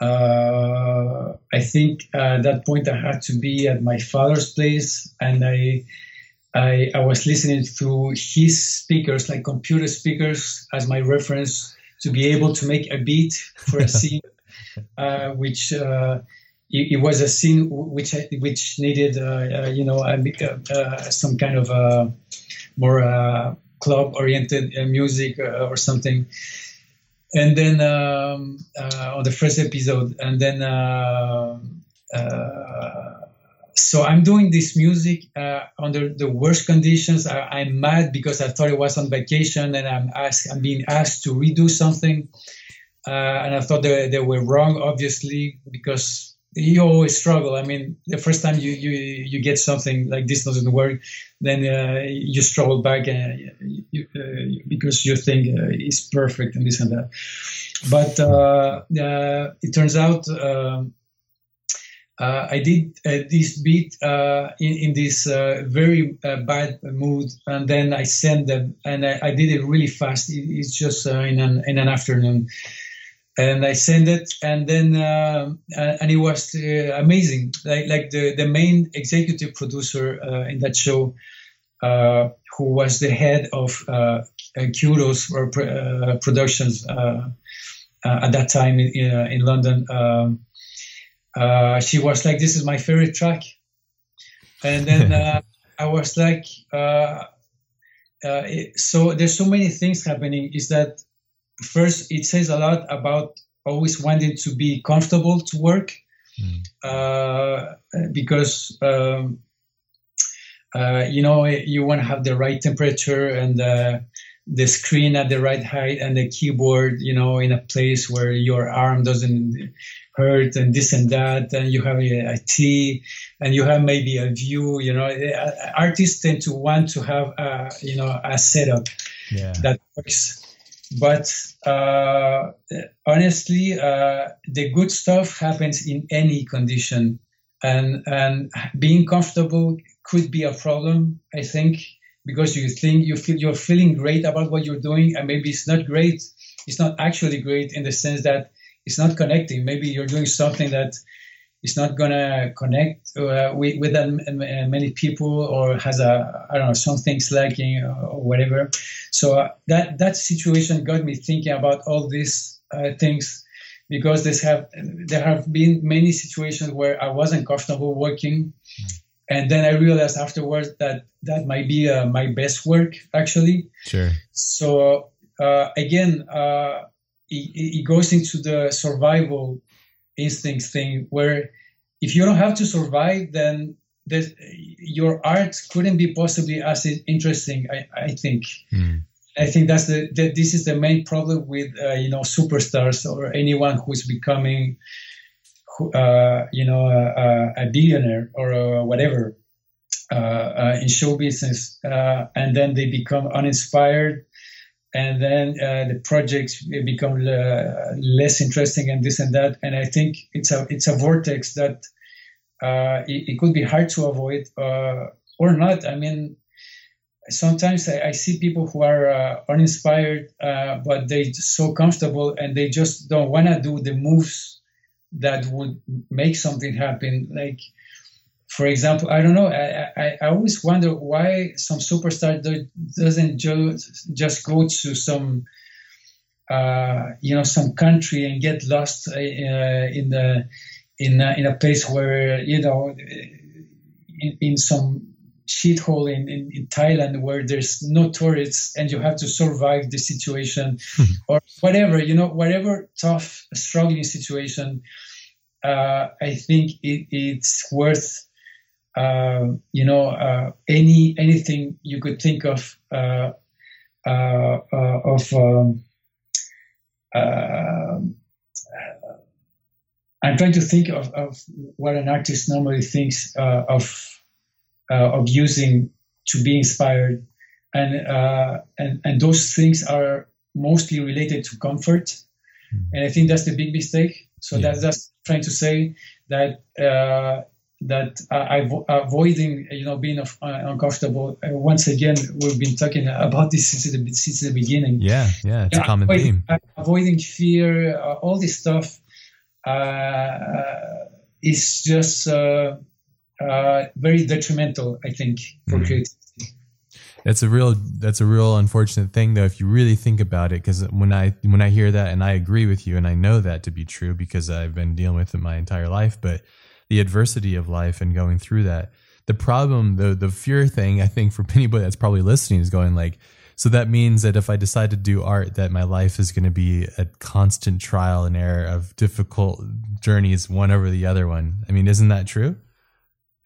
Uh, I think uh, at that point I had to be at my father's place, and I, I, I was listening to his speakers, like computer speakers, as my reference to be able to make a beat for a *laughs* scene, uh, which uh, it, it was a scene which which needed, uh, uh, you know, a, uh, some kind of uh, more uh, club-oriented uh, music uh, or something. And then um, uh, on the first episode, and then uh, uh, so I'm doing this music uh, under the worst conditions. I, I'm mad because I thought it was on vacation, and I'm asked, I'm being asked to redo something, uh, and I thought they, they were wrong, obviously, because you always struggle. I mean, the first time you you, you get something like this doesn't work, then uh, you struggle back and you, uh, because you think uh, it's perfect and this and that. But uh, it turns out um, uh, I did uh, this beat uh, in, in this uh, very uh, bad mood, and then I sent them, and I, I did it really fast. It, it's just uh, in an in an afternoon and I sent it, and then and it was amazing. Like like the the main executive producer in that show, who was the head of uh, Kudos or productions at that time in in, in London. Um, uh, she was like, "This is my favorite track," and then *laughs* uh, I was like, uh, uh, it, "So there's so many things happening. Is that first it says a lot about always wanting to be comfortable to work Mm. uh, because um, uh, you know you want to have the right temperature and uh, the screen at the right height and the keyboard you know in a place where your arm doesn't hurt and this and that and you have a, a tea and you have maybe a view you know Uh, artists tend to want to have a, you know a setup Yeah. that works. But uh, honestly, uh, the good stuff happens in any condition, and and being comfortable could be a problem. I think because you think you feel you're feeling great about what you're doing, and maybe it's not great. It's not actually great in the sense that it's not connecting. Maybe you're doing something that is not gonna connect uh, with with m- many people, or has a I don't know something's lacking or, or whatever. So uh, that that situation got me thinking about all these uh, things because this have there have been many situations where I wasn't comfortable working, and then I realized afterwards that that might be uh, my best work actually. Sure. So uh, again, uh, it, it, goes into the survival instinct thing where if you don't have to survive, then your art couldn't be possibly as interesting. I, I think. Mm. I think that's the, that this is the main problem with uh, you know superstars or anyone who's becoming uh, you know a billionaire or whatever uh, uh, in show business, uh, and then they become uninspired, and then the projects become less interesting and this and that. And I think it's a it's a vortex that it, it, could be hard to avoid or not. I mean, sometimes I, I, see people who are uh, uninspired, uh, but they're so comfortable and they just don't want to do the moves that would make something happen. Like, for example, I don't know. I, I, I always wonder why some superstar do, doesn't just just go to some, uh, you know, some country and get lost uh, in the in a, in a place where you know, in, in some shithole in, in, in, Thailand where there's no tourists and you have to survive the situation *laughs* or whatever, you know, whatever tough, struggling situation, uh, I think it, it's worth, uh, you know, uh, any anything you could think of uh, uh, uh, of. Um, I'm trying to think of, of what an artist normally thinks of of using to be inspired, and uh, and and those things are mostly related to comfort, mm-hmm. and I think that's the big mistake. So yeah. that's just trying to say that uh, that uh, avoiding you know being uh, uncomfortable. Uh, once again, we've been talking about this since the, since the beginning. Yeah, yeah, it's a common avoiding, theme. avoiding fear, all this stuff is just uh, very detrimental, I think, for mm. creativity. That's a real that's a real unfortunate thing though if you really think about it because when I when I hear that and I agree with you and I know that to be true because I've been dealing with it my entire life but the adversity of life and going through that the problem the the fear thing I think for *laughs* anybody that's probably listening is going like so that means that if I decide to do art that my life is going to be a constant trial and error of difficult journeys one over the other one I mean isn't that true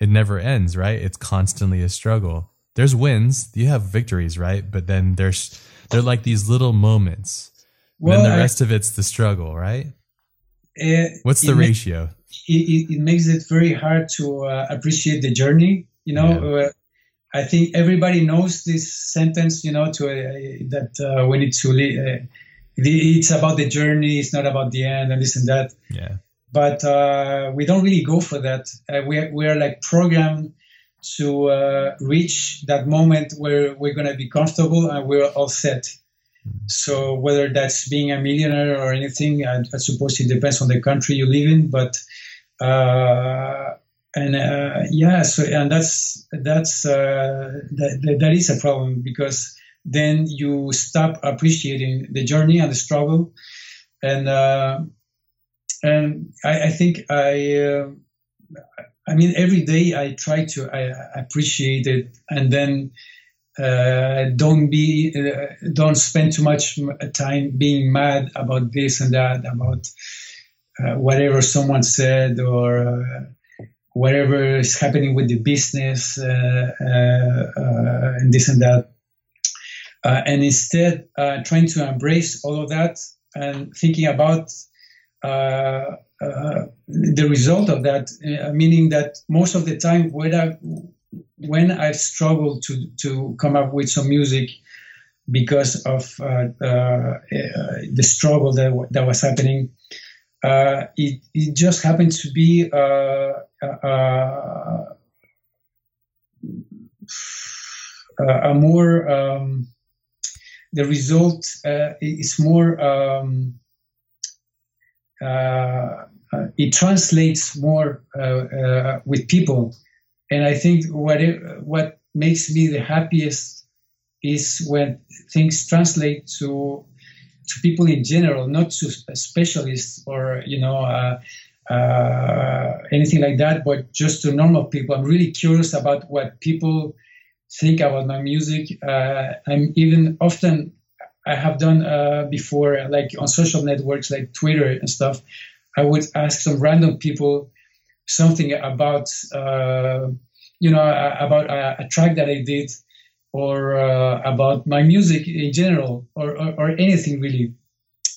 it never ends, right? It's constantly a struggle. There's wins, you have victories, right? But then there's they're like these little moments. Well, then the rest I, of it's the struggle, right? It, What's the ratio? it, it, makes it very hard to uh, appreciate the journey. You know, yeah. uh, I think everybody knows this sentence. You know, to uh, that uh, we need to. Uh, it's about the journey. It's not about the end, and this and that. Yeah but uh, we don't really go for that. Uh, we, are, we are like programmed to uh, reach that moment where we're going to be comfortable and we're all set. So whether that's being a millionaire or anything, I, I suppose it depends on the country you live in. But uh, and uh, yeah, so and that's that's uh, that, that is a problem because then you stop appreciating the journey and the struggle, and and I, I think I, uh, I mean, every day I try to I appreciate it, and then uh, don't be, uh, don't spend too much time being mad about this and that, about uh, whatever someone said or uh, whatever is happening with the business uh, and this and that. and instead, trying to embrace all of that and thinking about uh, uh, the result of that, uh, meaning that most of the time when I struggled to to come up with some music because of uh, uh, the struggle that that was happening, uh, it it just happened to be a more um, the result is more. Um, uh, uh, it translates more uh, with people. And I think what it, what makes me the happiest is when things translate to to people in general, not to specialists or you know uh, uh, anything like that, but just to normal people. I'm really curious about what people think about my music. Uh, I'm even often I have done uh, before, like on social networks like Twitter and stuff. I would ask some random people something about, uh, you know, about a, a, track that I did, or uh, about my music in general, or, or, or anything really.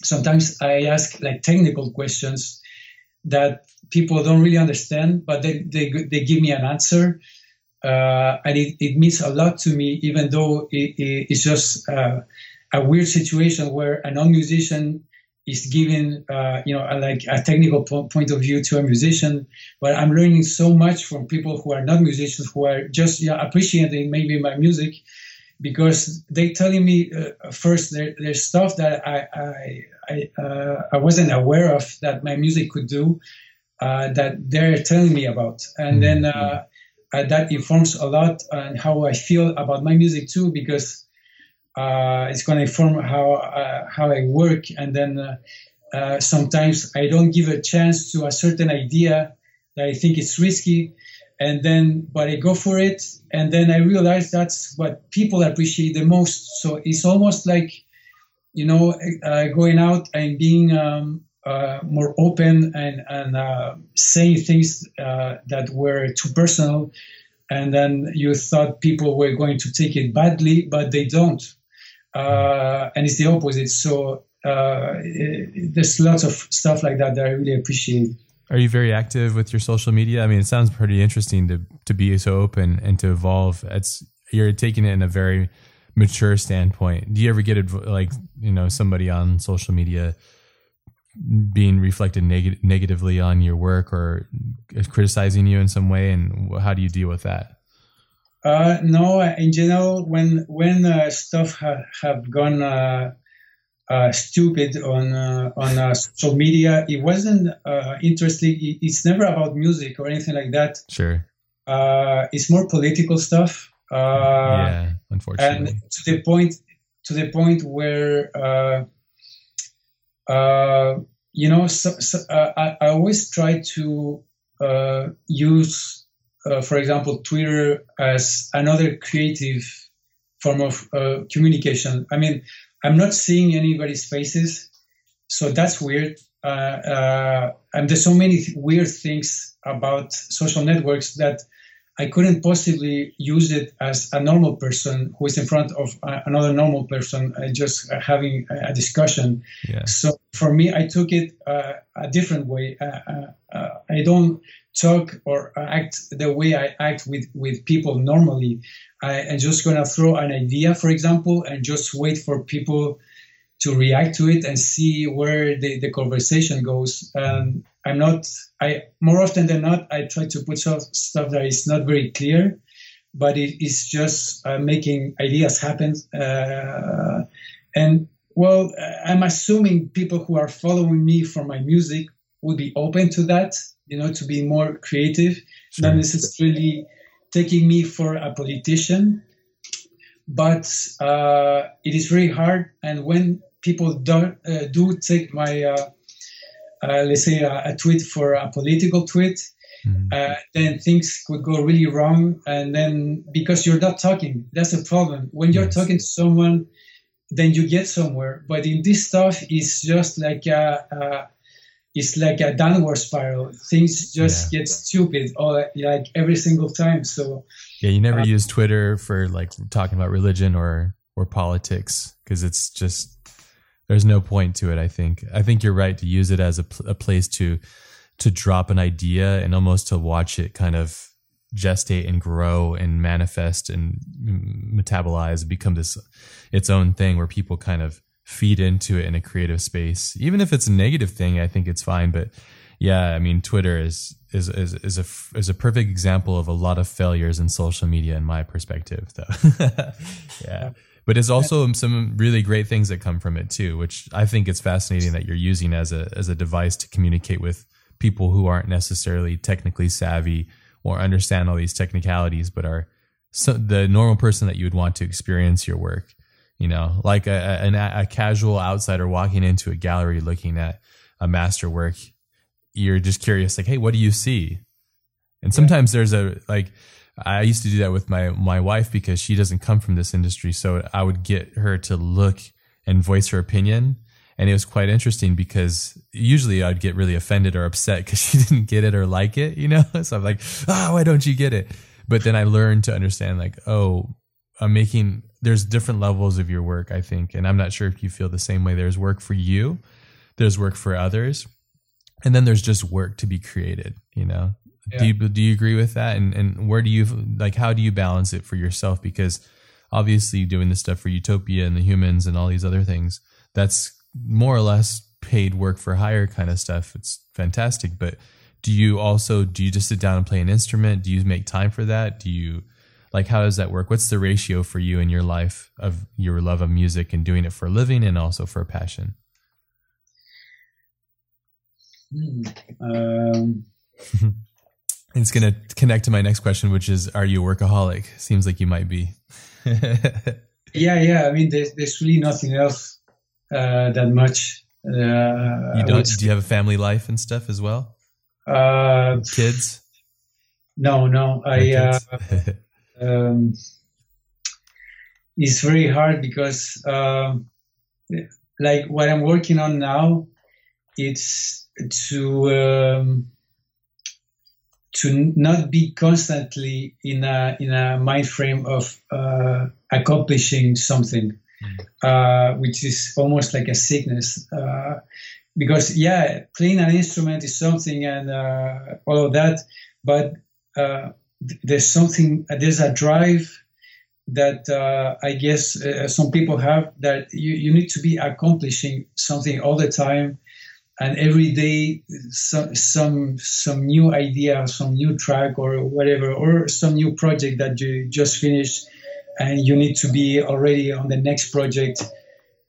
Sometimes I ask like technical questions that people don't really understand, but they, they, they give me an answer. Uh, and it, it means a lot to me, even though it, it, it's just uh, a weird situation where a non-musician is giving, uh, you know, a, like a technical po- point of view to a musician. But I'm learning so much from people who are not musicians, who are just yeah, appreciating maybe my music, because they're telling me uh, first there, there's stuff that I I I, uh, I wasn't aware of that my music could do uh, that they're telling me about, and then uh, uh, that informs a lot on how I feel about my music too, because uh, it's going to inform how uh, how I work, and then uh, sometimes I don't give a chance to a certain idea that I think is risky, and then but I go for it, and then I realize that's what people appreciate the most. So it's almost like you know going out and being um, uh, more open and, and uh, saying things uh, that were too personal. And then you thought people were going to take it badly, but they don't. Uh, and it's the opposite. So uh, it, there's lots of stuff like that that I really appreciate. Are you very active with your social media? I mean, it sounds pretty interesting to to be so open and to evolve. It's you're taking it in a very mature standpoint. Do you ever get like you know somebody on social media? being reflected neg- negatively on your work or criticizing you in some way and how do you deal with that uh, no in general when when uh, stuff ha- have gone uh, uh stupid on uh, on uh, social media it wasn't interesting. It, it's never about music or anything like that. Sure. It's more political stuff. Yeah unfortunately. and to the point to the point where uh, you know, so, so, uh, I, I, always try to uh, use, uh, for example, Twitter as another creative form of uh, communication. I mean, I'm not seeing anybody's faces, so that's weird. and there's so many weird things about social networks that I couldn't possibly use it as a normal person who is in front of another normal person, uh, just having a discussion. Yeah. So for me, I took it uh, a different way. Uh, uh, uh I don't talk or act the way I act with, with people normally. I, am just going to throw an idea, for example, and just wait for people to react to it and see where the, the conversation goes. Um, I'm not, I more often than not, I try to put stuff, stuff that is not very clear, but it is just uh, making ideas happen. Uh, and well, I'm assuming people who are following me for my music would be open to that, you know, to be more creative, sure. not necessarily taking me for a politician. But uh, it is very hard, and when people don't uh, do take my uh, uh, let's say a, a, tweet for a political tweet mm-hmm. Uh, then things could go really wrong and then because you're not talking that's a problem when you're yes. talking to someone then you get somewhere but in this stuff it's just like a, a it's like a downward spiral things just yeah. get stupid all like every single time so yeah you never uh, use twitter for like talking about religion or or politics because it's just there's no point to it. I think. I think you're right to use it as a, a place to to drop an idea and almost to watch it kind of gestate and grow and manifest and metabolize and become this its own thing where people kind of feed into it in a creative space. Even if it's a negative thing i think it's fine but yeah i mean twitter is is is, is a is a perfect example of a lot of failures in social media in my perspective though. *laughs* Yeah. But it's also some really great things that come from it too, which I think it's fascinating that you're using as a as a device to communicate with people who aren't necessarily technically savvy or understand all these technicalities, but are so the normal person that you would want to experience your work. You know, like a, a, a casual outsider walking into a gallery looking at a master work, you're just curious, like, hey, what do you see? And sometimes there's a like I used to do that with my my wife because she doesn't come from this industry. So I would get her to look and voice her opinion. And it was quite interesting because usually I'd get really offended or upset because *laughs* she didn't get it or like it, you know? *laughs* So I'm like, ah, oh, why don't you get it? But then I learned to understand like, oh, I'm making, there's different levels of your work, I think. And I'm not sure if you feel the same way. There's work for you, there's work for others, and then there's just work to be created, you know? Yeah. Do you, do you agree with that? And, and where do you, like, how do you balance it for yourself? Because obviously doing this stuff for Utopia and the humans and all these other things, that's more or less paid work for hire kind of stuff. It's fantastic. But do you also do you just sit down and play an instrument? Do you make time for that? Do you like how does that work? What's the ratio for you in your life of your love of music and doing it for a living and also for a passion? Hmm, um. *laughs* it's going to connect to my next question, which is Are you a workaholic? Seems like you might be. *laughs* yeah, yeah. I mean, there's, there's really nothing else uh, that much. Uh, you don't? Do you have a family life and stuff as well? Uh, kids? No, no. I. Uh, *laughs* um, it's very hard because, um, like, what I'm working on now, it's to um, to not be constantly in a in a mind frame of uh, accomplishing something, mm. uh, which is almost like a sickness. Uh, because yeah, playing an instrument is something and uh, all of that, but uh, there's something there's a drive that uh, I guess some people have that you, you need to be accomplishing something all the time. And every day some some some new idea some new track or whatever or some new project that you just finished and you need to be already on the next project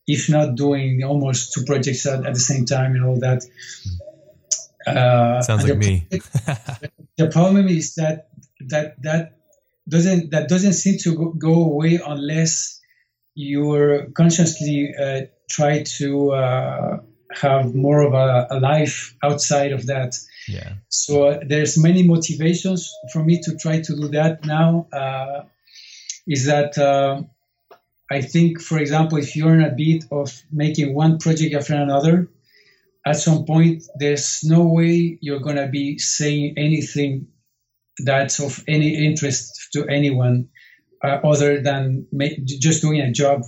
if not doing almost two projects at, at the same time and all that. Uh, sounds like the, me. *laughs* the problem is that that that doesn't that doesn't seem to go, go away unless you're consciously uh, try to uh, have more of a, a life outside of that. Yeah. So uh, there's many motivations for me to try to do that now. Uh, is that uh, I think, for example, if you're in a bit of making one project after another, at some point there's no way you're gonna be saying anything that's of any interest to anyone uh, other than make, just doing a job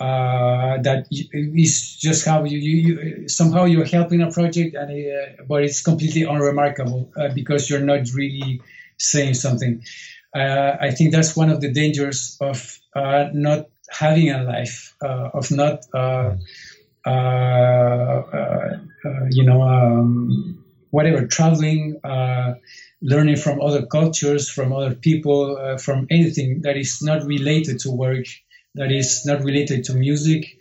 uh, that is just how you, you, you, somehow you're helping a project and uh, but it's completely unremarkable uh, because you're not really saying something. Uh, i think that's one of the dangers of uh, not having a life uh, of not you know um, whatever traveling learning from other cultures from other people from anything that is not related to work that is not related to music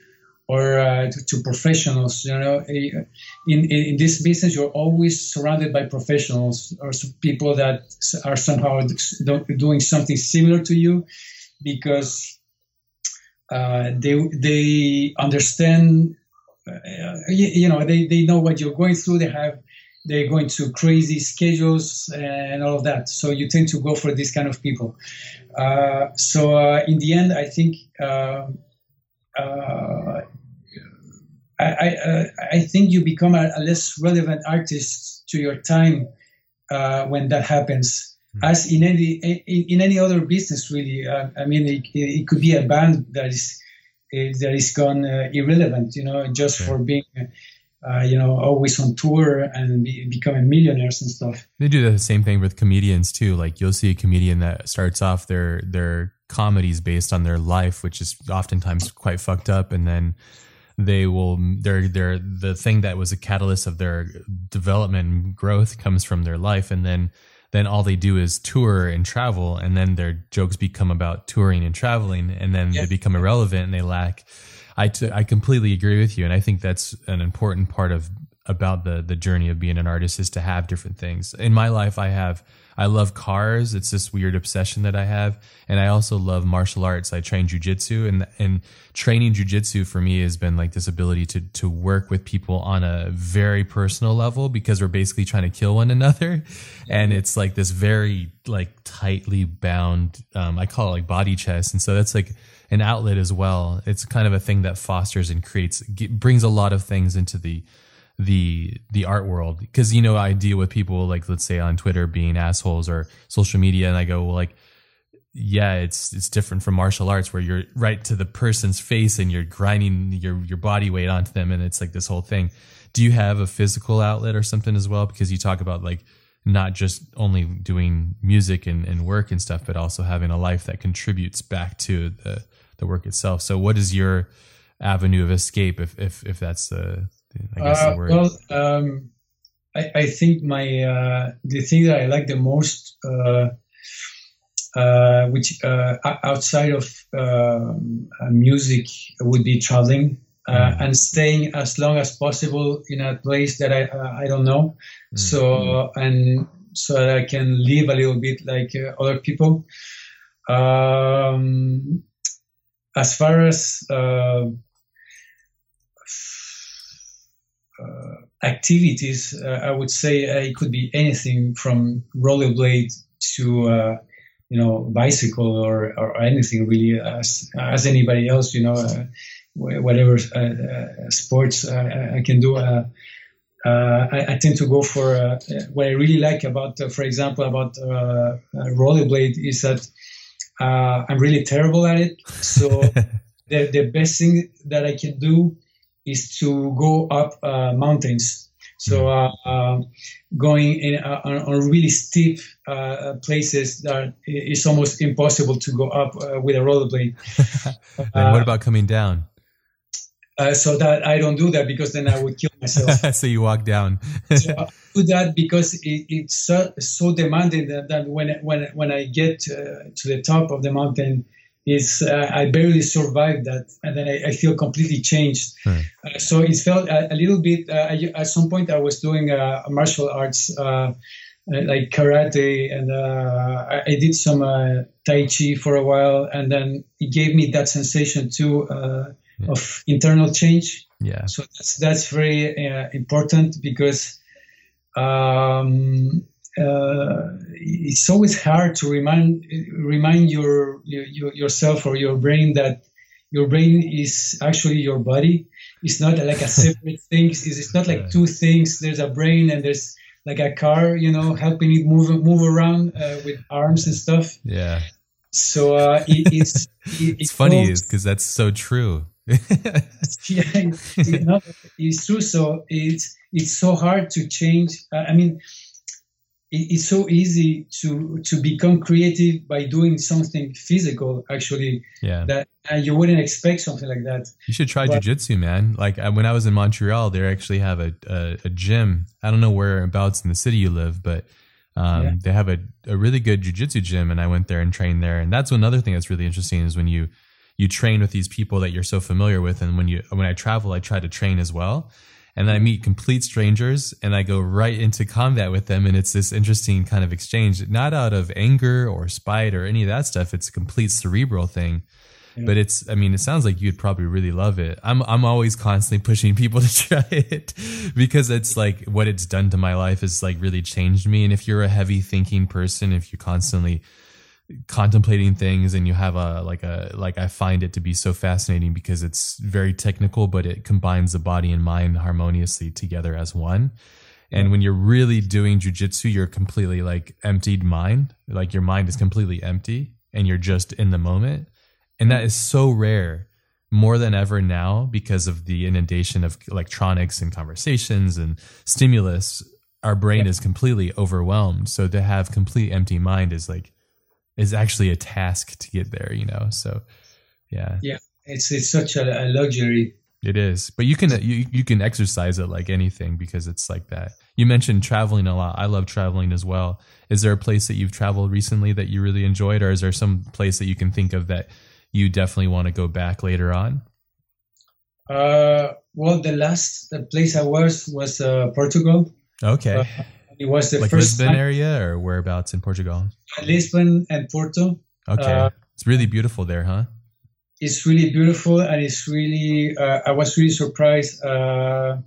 or uh, to, to, professionals. You know, in, in, in this business, you're always surrounded by professionals or people that are somehow doing something similar to you, because uh, they they understand. Uh, you, know, they, they know what you're going through. They have they're going to crazy schedules and all of that. So you tend to go for this kind of people. Uh, so uh, in the end, I think uh, uh I, I, uh, I, think you become a, a, less relevant artist to your time uh, when that happens. Mm-hmm. As in any in, in, any other business, really. I mean, it, it, could be a band that is that is gone irrelevant, you know, just for being uh, you know, always on tour and be, becoming millionaires and stuff. They do the same thing with comedians too. Like you'll see a comedian that starts off their their comedies based on their life, which is oftentimes quite fucked up, and then they will they're they're the thing that was a catalyst of their development and growth comes from their life, and then then all they do is tour and travel, and then their jokes become about touring and traveling, and then yeah. they become irrelevant and they lack I, t- I completely agree with you. And I think that's an important part of about the the journey of being an artist is to have different things. In my life, I have I love cars. It's this weird obsession that I have, and I also love martial arts. I train jujitsu, and and training jujitsu for me has been like this ability to to work with people on a very personal level because we're basically trying to kill one another, and it's like this very like tightly bound. Um, I call it like body chess, and so that's like an outlet as well. It's kind of a thing that fosters and creates brings a lot of things into the the the art world. Because you know I deal with people like let's say on Twitter being assholes or social media and I go well like yeah it's it's different from martial arts where you're right to the person's face and you're grinding your your body weight onto them and it's like this whole thing. Do you have a physical outlet or something as well? Because you talk about like not just only doing music and, and work and stuff but also having a life that contributes back to the the work itself so what is your avenue of escape if if if that's the I guess uh, the word. Well, um, I, I, think my uh, the thing that I like the most, uh, uh which uh, outside of um, uh, music, would be traveling. Mm. and staying as long as possible in a place that I I don't know, mm. so and so that I can live a little bit like other people. Um, as far as uh, activities, uh, I would say uh, it could be anything from rollerblade to you know bicycle or, or anything really as as anybody else you know whatever sports I can do. Uh, I, I, tend to go for uh, what I really like about, uh, for example, about rollerblade is that I'm really terrible at it. So *laughs* the, the best thing that I can do is to go up uh, mountains. So hmm. uh, uh, going in uh, on, on, really steep uh, places that it's almost impossible to go up uh, with a rollerblade. *laughs* and what about coming down? So that I don't do that because then I would kill myself. *laughs* so you walk down. so I do that because it, it's so, so demanding that, that, when when when I get to the top of the mountain, is uh, I barely survived that, and then I, I feel completely changed. Hmm. Uh, so it felt a, a little bit. Uh, at some point, I was doing uh, martial arts uh, like karate, and uh, I, I, did some tai chi for a while, and then it gave me that sensation too yeah. of internal change. Yeah. So that's that's very important because. Um, uh, it's always hard to remind remind your, your, yourself or your brain that your brain is actually your body. It's not like a *laughs* separate thing. It's, it's not like two things. There's a brain and there's like a car, you know, helping it move move around uh, with arms and stuff. Yeah. So uh, it, it's it, *laughs* it's funny because that's so true. *laughs* yeah, it's, it's true. So it's it's so hard to change. Uh, I mean, it's so easy to to become creative by doing something physical actually yeah that and you wouldn't expect something like that you should try but, jiu-jitsu man like when i was in montreal they actually have a, a, a gym i don't know whereabouts in the city you live but um, yeah. they have a, a really good jiu-jitsu gym and i went there and trained there and that's another thing that's really interesting is when you you train with these people that you're so familiar with and when you when i travel i try to train as well and then I meet complete strangers and I go right into combat with them. And it's this interesting kind of exchange, not out of anger or spite or any of that stuff. It's a complete cerebral thing. But it's, I mean, it sounds like you'd probably really love it. I'm, I'm always constantly *laughs* pushing people to try it because it's like what it's done to my life has like really changed me. And if you're a heavy thinking person, if you're constantly contemplating things and you have a like a like I find it to be so fascinating because it's very technical but it combines the body and mind harmoniously together as one. And when you're really doing jujitsu, you're completely like emptied mind. Like your mind is mm-hmm. completely empty and you're just in the moment. And that is so rare more than ever now because of the inundation of electronics and conversations and stimulus. Our brain yeah. is completely overwhelmed. So to have complete empty mind is like is actually a task to get there, you know. So yeah. Yeah. It's it's such a, a luxury. It is. But you can you, you can exercise it like anything because it's like that. You mentioned traveling a lot. I love traveling as well. Is there a place that you've traveled recently that you really enjoyed or is there some place that you can think of that you definitely want to go back later on? Uh, well, the last the place I was was uh, Portugal. Okay. Uh, it was the like first Lisbon time. area or whereabouts in Portugal? Lisbon and Porto. Okay. Uh, it's really beautiful there, huh? It's really beautiful, and it's really. Uh, I was really surprised uh,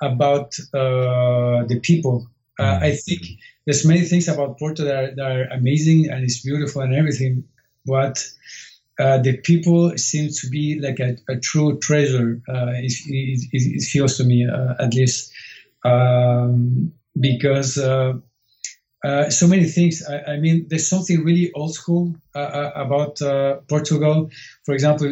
about uh, the people. Uh, Mm. I think there's many things about Porto that are, that are amazing and it's beautiful and everything, but uh, the people seem to be like a, a true treasure. Uh, it, it, it, feels to me, uh, at least, um, because uh, uh, so many things. I, I, mean, there's something really old school uh, about Portugal. For example,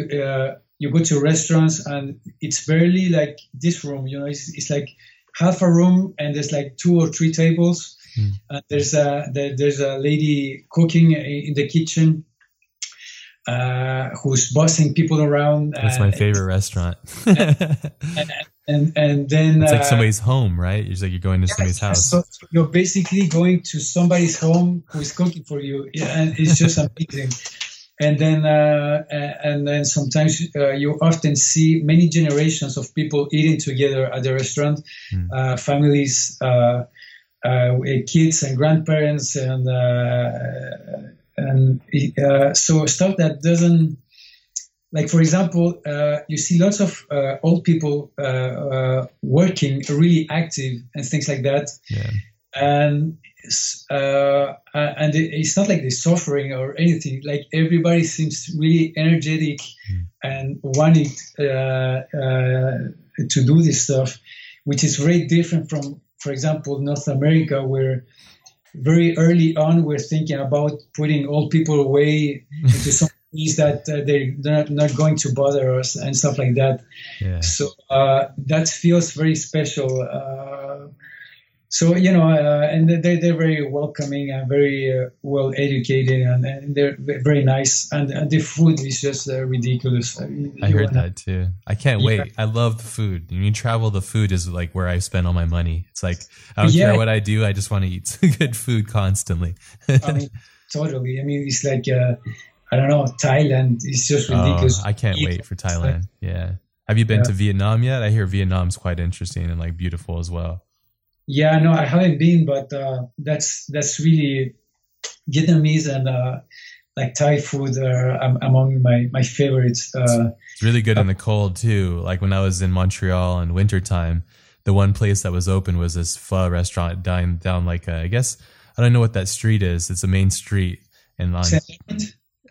you go to restaurants and it's barely like this room. You know, it's, it's like half a room and there's like two or three tables. Mm. Uh, there's a there, there's a lady cooking in the kitchen uh, who's bossing people around. That's my favorite restaurant. and, *laughs* and, and then it's like uh, somebody's home, right? It's like you're going to yeah, somebody's house. So you're basically going to somebody's home who is cooking for you, yeah, and it's just amazing. And then, uh, and then sometimes uh, you often see many generations of people eating together at the restaurant, Mm. families, uh, kids and grandparents, and uh, and uh, so stuff that doesn't like for example uh, you see lots of uh, old people working really active and things like that yeah. and and it's not like they're suffering or anything like everybody seems really energetic mm. and wanting to do this stuff which is very different from for example north america where very early on we're thinking about putting old people away into some *laughs* place that uh, they're not, not going to bother us and stuff like that yeah. so uh, that feels very special uh, so you know uh, and they're, they're very welcoming and very uh, well educated and, and, they're very nice and, and the food is just uh, ridiculous I, mean, I heard that too I can't Yeah. wait I love the food when you travel the food is like where I spend all my money it's like I don't Yeah. care what I do I just want to eat *laughs* good food constantly I mean, totally. I mean, it's like uh, I don't know, Thailand. It's just ridiculous. Oh, I can't Eat- wait for Thailand yeah have you been Yeah. to Vietnam yet I hear Vietnam's quite interesting and like beautiful as well Yeah, no, I haven't been, but uh, that's that's really Vietnamese and uh, like Thai food are um, among my my favorites. Uh, It's really good in the cold too. Like when I was in Montreal in wintertime, the one place that was open was this pho restaurant down down like uh, I guess I don't know what that street is. It's a main street, and on,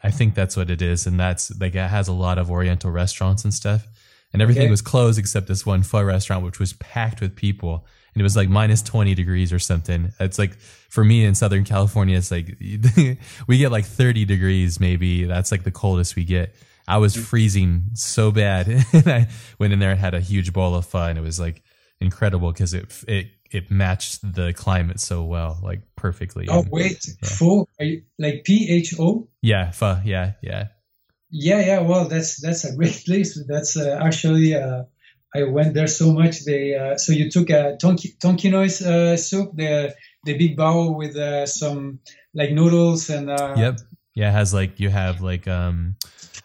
I think that's what it is. And that's like it has a lot of Oriental restaurants and stuff. And everything Okay. was closed except this one pho restaurant, which was packed with people. And it was like minus 20 degrees or something. It's like for me in Southern California, it's like *laughs* we get like 30 degrees, maybe. That's like the coldest we get. I was freezing so bad. *laughs* and I went in there and had a huge bowl of pho and it was like incredible because it, it, it matched the climate so well, like perfectly. Oh And- wait, yeah. pho, are you- like P H O. yeah, pho. Yeah, yeah. Yeah, yeah. Well, that's that's a great *laughs* place. That's uh, actually uh, I went there so much. They uh, so you took a tonki, tonkinoise uh, soup, the the big bowl with uh, some like noodles and uh, Yep. Yeah, it has like you have like um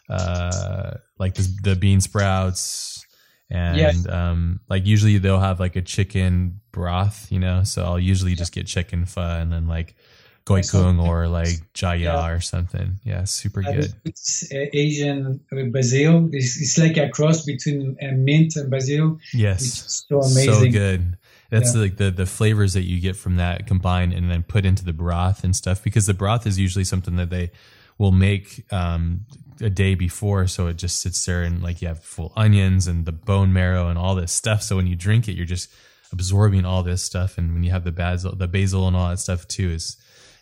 uh like the the bean sprouts and Yes. um like usually they'll have like a chicken broth, you know. So I'll usually just get chicken pho and then like goi cuon or like jaya Yeah. or something. Yeah, super uh, good. It's uh, Asian with basil. It's, it's like a cross between uh, mint and basil. Yes. so So amazing. good. That's Yeah. like the the flavors that you get from that combined and then put into the broth and stuff because the broth is usually something that they will make um, a day before, so it just sits there and like you have full onions and the bone marrow and all this stuff. So when you drink it, you're just absorbing all this stuff, and when you have the basil, the basil and all that stuff too, is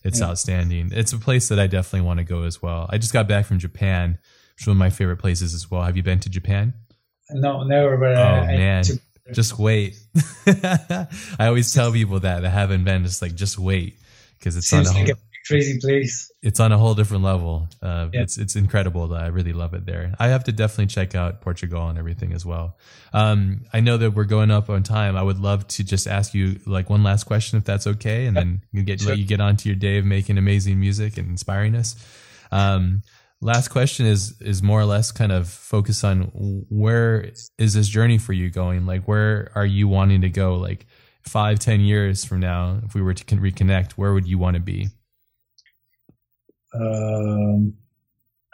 it's Yeah. outstanding. It's a place that I definitely want to go as well. I just got back from Japan, which is one of my favorite places as well. Have you been to Japan? No, never. But Oh I, I man, took- just wait. *laughs* I always tell people that that haven't been just like just wait because it's on seems whole, like a crazy place. it's on a whole different level. Uh, Yeah. It's it's incredible. I really love it there. I have to definitely check out Portugal and everything as well. Um, I know that we're going up on time. I would love to just ask you like one last question if that's okay, and then you get Sure. let you get on to your day of making amazing music and inspiring us. Um, last question is is more or less kind of focus on where is this journey for you going? Like, where are you wanting to go? Like five, ten years from now, if we were to reconnect, where would you want to be? Um,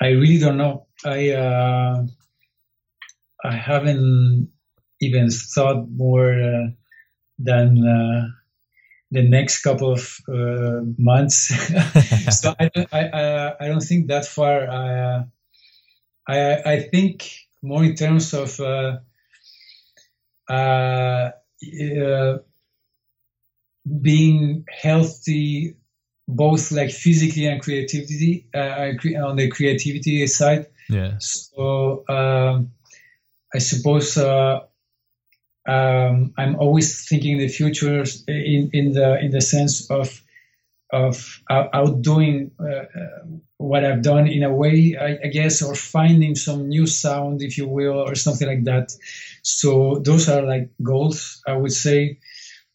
I really don't know. I uh, I haven't even thought more uh, than uh, the next couple of uh, months. *laughs* so I, I, I, don't think that far. I, I, I think more in terms of uh, uh, uh, being healthy, both like physically and creativity uh, on the creativity side. Yeah. So um, I suppose uh, um, I'm always thinking the future in, in the in the sense of of outdoing uh, uh, what I've done in a way, I, I, guess, or finding some new sound, if you will, or something like that. So those are like goals, I would say.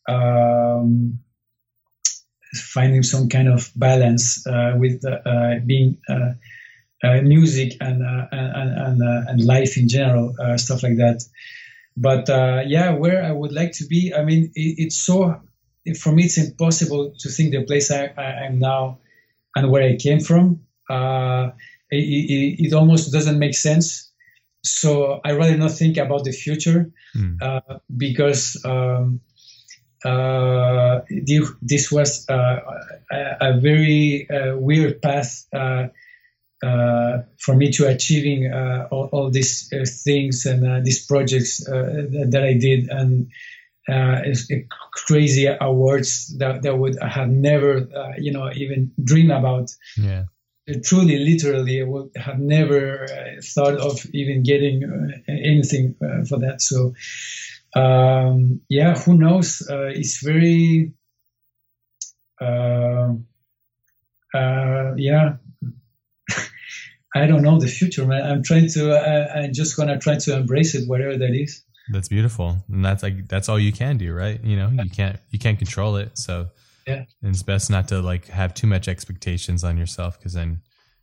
Um, finding some kind of balance uh, with uh, being uh, uh music and and and, and life in general, stuff like that but uh, yeah, where I would like to be, I mean, it, it's so for me, it's impossible to think the place I, am now and where I came from. Uh, it, it, it, almost doesn't make sense. So I rather not think about the future mm. uh, because um, uh, this was uh, a, a, very uh, weird path uh, uh, for me to achieving uh, all, all, these uh, things and uh, these projects uh, that I did and uh, crazy awards that, that would have never you know even dreamed about. Yeah. Truly, literally, I would have never thought of even getting anything for that. So, um, yeah, who knows? Uh, it's very, um, uh, yeah, *laughs* I don't know the future, man. I'm trying to. I, I'm just gonna try to embrace it, whatever that is. That's beautiful, and that's like that's all you can do, right? You know, you can't you can't control it, so yeah, And it's best not to like have too much expectations on yourself because then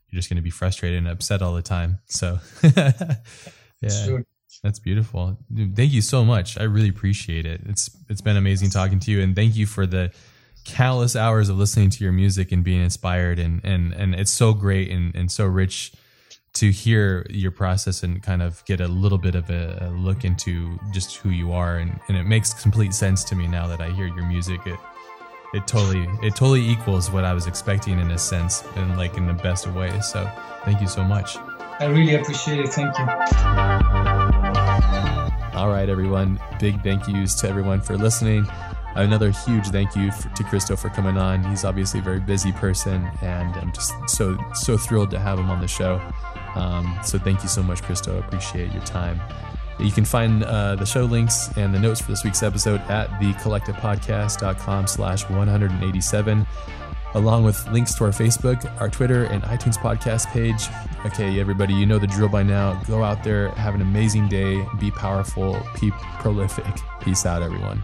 you're just going to be frustrated and upset all the time. So, *laughs* yeah, sure. That's beautiful. Thank you so much. I really appreciate it. It's it's been amazing talking to you, and thank you for the countless hours of listening to your music and being inspired and and and it's so great and and so rich to hear your process and kind of get a little bit of a, a, look into just who you are and, and it makes complete sense to me now that I hear your music it it totally it totally equals what I was expecting in a sense and like in the best of ways so thank you so much I really appreciate it thank you all right everyone big thank yous to everyone for listening another huge thank you for, to Christo for coming on. He's obviously a very busy person, and I'm just so so thrilled to have him on the show. Um, so thank you so much, Christo. Appreciate your time. You can find uh, the show links and the notes for this week's episode at thecollectivepodcast.com slash 187, along with links to our Facebook, our Twitter, and iTunes podcast page. Okay, everybody, you know the drill by now. Go out there, have an amazing day, be powerful, be prolific. Peace out, everyone.